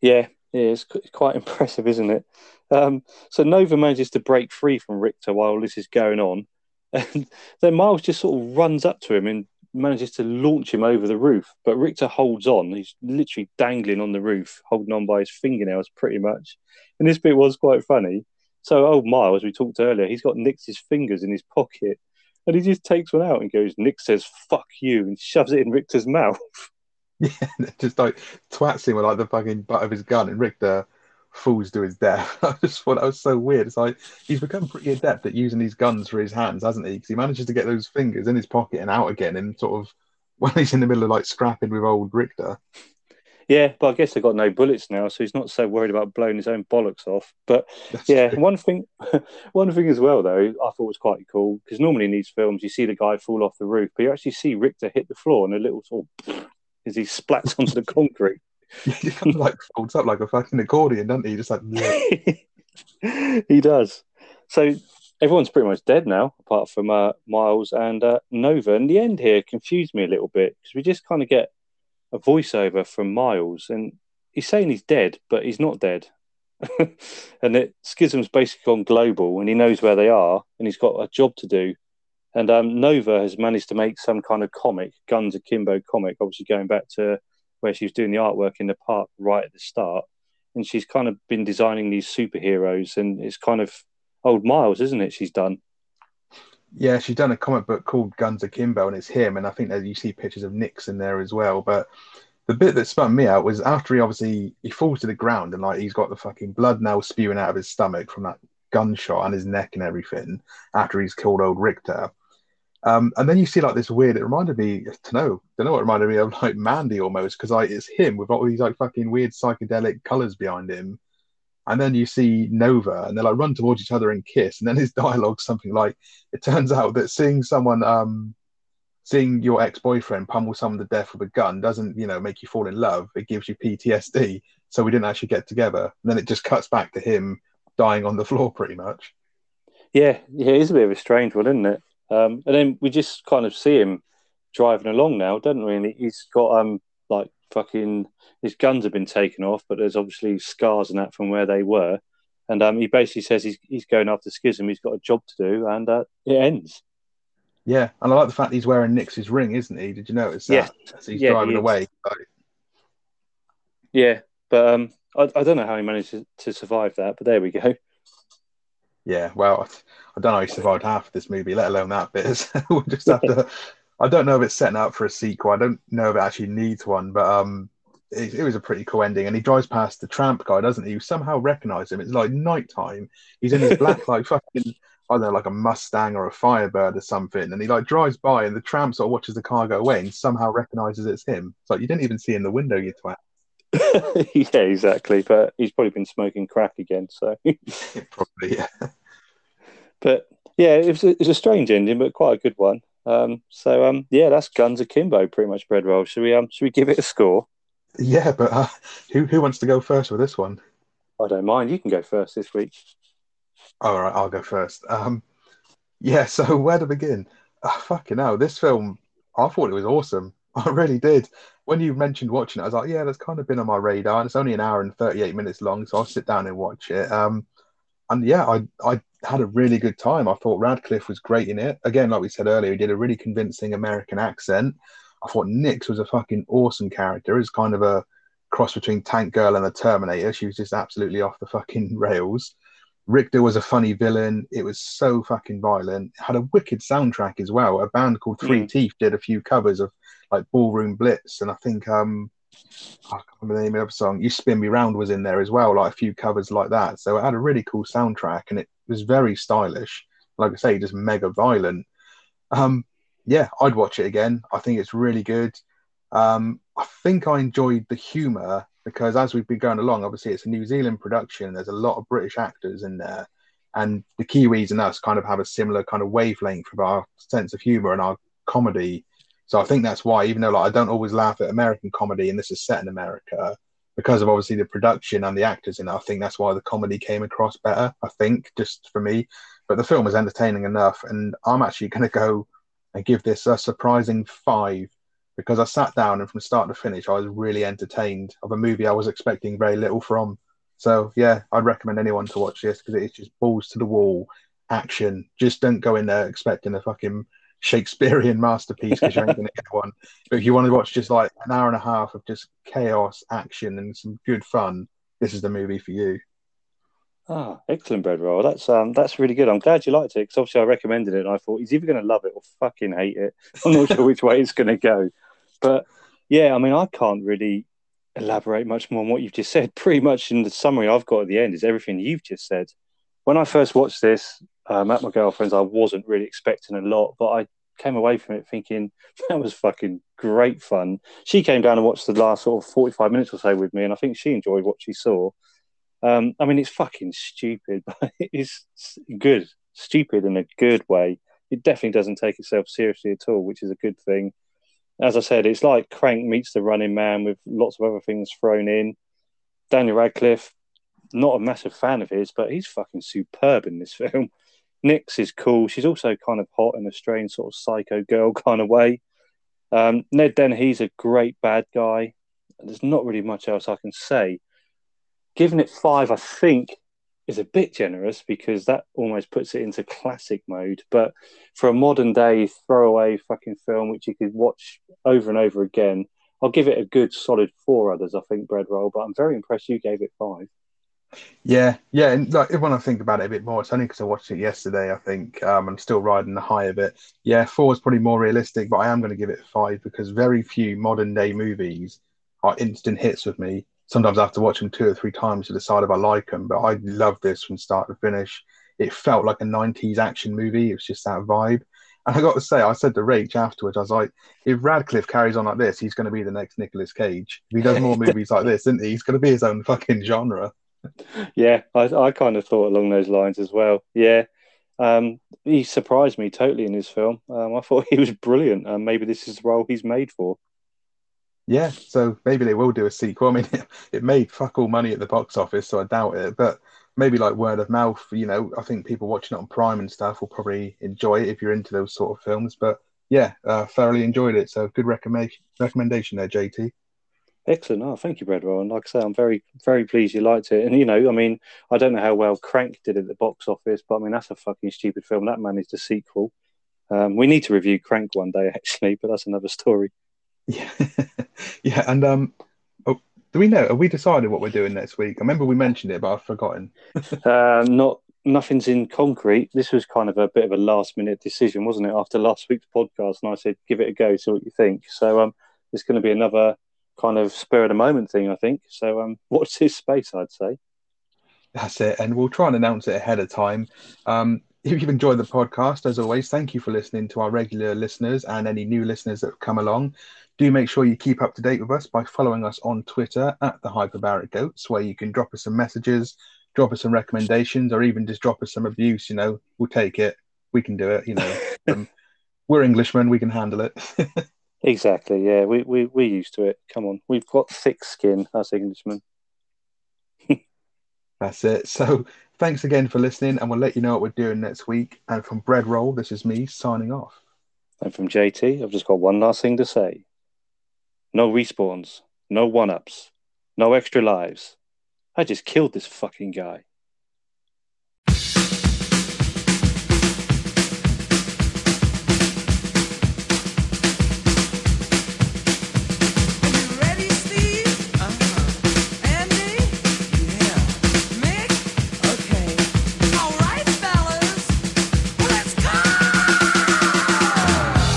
Yeah, yeah, it's quite impressive, isn't it? Um, so Nova manages to break free from Riktor while this is going on, and then Miles just sort of runs up to him and manages to launch him over the roof. But Riktor holds on; he's literally dangling on the roof, holding on by his fingernails, pretty much. And this bit was quite funny. So old Miles, we talked earlier, he's got Nix's fingers in his pocket, and he just takes one out and goes, "Nix says fuck you," and shoves it in Riktor's mouth. Yeah, just like twats him with like the fucking butt of his gun, and Riktor falls to his death. I just thought that was so weird. It's like he's become pretty adept at using these guns for his hands, hasn't he? Because he manages to get those fingers in his pocket and out again, and sort of when he's in the middle of like scrapping with old Riktor. Yeah, but I guess they've got no bullets now, so he's not so worried about blowing his own bollocks off. But That's yeah, true. one thing, one thing as well though, I thought was quite cool because normally in these films you see the guy fall off the roof, but you actually see Riktor hit the floor and a little sort of as he splats onto the concrete. he kind of like folds up like a fucking accordion, doesn't he? Just like he does. So everyone's pretty much dead now, apart from uh, Miles and uh, Nova. And the end here confused me a little bit because we just kind of get a voiceover from Miles, and he's saying he's dead, but he's not dead. and that Skizm's basically gone global, and he knows where they are, and he's got a job to do. And um, Nova has managed to make some kind of comic, Guns Akimbo comic, obviously going back to where she was doing the artwork in the park right at the start. And she's kind of been designing these superheroes, and it's kind of old Miles, isn't it? She's done. Yeah, she's done a comic book called Guns Akimbo, and it's him. And I think that you see pictures of Nix in there as well. But the bit that spun me out was after he obviously he falls to the ground and like he's got the fucking blood now spewing out of his stomach from that gunshot and his neck and everything after he's killed old Riktor. Um, and then you see like this weird. It reminded me to know, don't know what reminded me of like Mandy almost because like it's him with all these like fucking weird psychedelic colors behind him. And then you see Nova, and they like run towards each other and kiss. And then his dialogue something like, "It turns out that seeing someone, um, seeing your ex-boyfriend pummel someone to death with a gun doesn't, you know, make you fall in love. It gives you PTSD. So we didn't actually get together." And then it just cuts back to him dying on the floor, pretty much. Yeah, yeah, it's a bit of a strange one, isn't it? Um, and then we just kind of see him driving along now, don't we? And he's got um like fucking his guns have been taken off, but there's obviously scars and that from where they were. And um, he basically says he's he's going after Skizm. He's got a job to do, and uh, it ends. Yeah, and I like the fact he's wearing Nix's ring, isn't he? Did you notice that? Yeah. As he's yeah, driving he away. Yeah, but um, I, I don't know how he managed to, to survive that, but there we go. Yeah, well, I don't know how he survived half of this movie, let alone that bit. we'll just have to. I don't know if it's setting up for a sequel. I don't know if it actually needs one, but um, it, it, was a pretty cool ending. And he drives past the tramp guy, doesn't he? You somehow recognise him. It's like nighttime. He's in his black, like fucking, I don't know, like a Mustang or a Firebird or something. And he like drives by, and the tramp sort of watches the car go away and somehow recognises it's him. It's like you didn't even see in the window, you twat. yeah, exactly. But he's probably been smoking crack again, so probably yeah. But yeah, it was, a, it was a strange ending, but quite a good one. Um, so um, yeah, that's Guns Akimbo, pretty much bread roll. Should we um, should we give it a score? Yeah, but uh, who who wants to go first with this one? I don't mind. You can go first this week. All right, I'll go first. Um, yeah, so where to begin? Uh, fucking hell, this film, I thought it was awesome. I really did. When you mentioned watching it, I was like, yeah, that's kind of been on my radar. And it's only an hour and 38 minutes long, so I'll sit down and watch it. Um, and yeah, I, I had a really good time. I thought Radcliffe was great in it. Again, like we said earlier, he did a really convincing American accent. I thought Nix was a fucking awesome character. It was kind of a cross between Tank Girl and the Terminator. She was just absolutely off the fucking rails. Riktor was a funny villain. It was so fucking violent. Had a wicked soundtrack as well. A band called Three mm. Teeth did a few covers of like Ballroom Blitz, and I think um I can't remember the name of the song. You Spin Me Round was in there as well, like a few covers like that. So it had a really cool soundtrack and it was very stylish. Like I say, just mega violent. Um, yeah, I'd watch it again. I think it's really good. Um, I think I enjoyed the humour because as we've been going along, obviously it's a New Zealand production. There's a lot of British actors in there, and the Kiwis and us kind of have a similar kind of wavelength of our sense of humour and our comedy. So I think that's why, even though like I don't always laugh at American comedy, and this is set in America, because of obviously the production and the actors in it, I think that's why the comedy came across better. I think just for me, but the film was entertaining enough, and I'm actually going to go and give this a surprising five because I sat down and from start to finish, I was really entertained of a movie I was expecting very little from. So yeah, I'd recommend anyone to watch this because it's just balls to the wall action. Just don't go in there expecting a fucking Shakespearean masterpiece because you ain't gonna get one. But if you want to watch just like an hour and a half of just chaos, action, and some good fun, this is the movie for you. Ah, excellent bread roll. That's um, that's really good. I'm glad you liked it because obviously I recommended it and I thought he's either going to love it or fucking hate it. I'm not sure which way it's going to go. But yeah, I mean, I can't really elaborate much more on what you've just said. Pretty much in the summary I've got at the end is everything you've just said. When I first watched this um, at my girlfriend's, I wasn't really expecting a lot, but I came away from it thinking that was fucking great fun. She came down and watched the last sort of 45 minutes or so with me, and I think she enjoyed what she saw. Um, I mean, it's fucking stupid, but it's good. Stupid in a good way. It definitely doesn't take itself seriously at all, which is a good thing as I said, it's like Crank meets the Running Man with lots of other things thrown in. Daniel Radcliffe, not a massive fan of his, but he's fucking superb in this film. Nix is cool. She's also kind of hot in a strange sort of psycho girl kind of way. Um, Ned Dennehy's a great bad guy. There's not really much else I can say. Giving it five, I think is a bit generous because that almost puts it into classic mode. But for a modern day throwaway fucking film, which you could watch over and over again, I'll give it a good solid four others. I think bread roll, but I'm very impressed you gave it five. Yeah, yeah, and like when I think about it a bit more, it's only because I watched it yesterday. I think um, I'm still riding the high of it. Yeah, four is probably more realistic, but I am going to give it five because very few modern day movies are instant hits with me sometimes I have to watch them two or three times to decide if I like them. But I love this from start to finish. It felt like a 90s action movie. It was just that vibe. And I got to say, I said to Rach afterwards, I was like, if Radcliffe carries on like this, he's going to be the next Nicolas Cage. If he does more movies like this, isn't he? He's going to be his own fucking genre. Yeah, I, I kind of thought along those lines as well. Yeah. Um, he surprised me totally in his film. Um, I thought he was brilliant. and maybe this is the role he's made for. Yeah, so maybe they will do a sequel. I mean, it, it made fuck all money at the box office, so I doubt it. But maybe like word of mouth, you know, I think people watching it on Prime and stuff will probably enjoy it if you're into those sort of films. But yeah, uh, thoroughly enjoyed it. So good recommendation recommendation there, JT. Excellent. Oh, thank you, Breadwell. And like I say, I'm very, very pleased you liked it. And you know, I mean, I don't know how well Crank did at the box office, but I mean, that's a fucking stupid film. That managed a sequel. Um, we need to review Crank one day, actually, but that's another story. Yeah, yeah, and um, oh, do we know? Have we decided what we're doing next week? I remember we mentioned it, but I've forgotten. uh, not nothing's in concrete. This was kind of a bit of a last minute decision, wasn't it? After last week's podcast, and I said, "Give it a go, see what you think." So um, it's going to be another kind of spur of the moment thing, I think. So um, watch this space, I'd say. That's it, and we'll try and announce it ahead of time. Um, if you've enjoyed the podcast, as always, thank you for listening to our regular listeners and any new listeners that have come along. Do make sure you keep up to date with us by following us on Twitter at the Hyperbaric Goats, where you can drop us some messages, drop us some recommendations, or even just drop us some abuse. You know, we'll take it. We can do it. You know, um, we're Englishmen. We can handle it. exactly. Yeah, we we we're used to it. Come on, we've got thick skin as Englishmen. That's it. So thanks again for listening, and we'll let you know what we're doing next week. And from Bread Roll, this is me signing off. And from JT, I've just got one last thing to say. No respawns, no one ups, no extra lives. I just killed this fucking guy.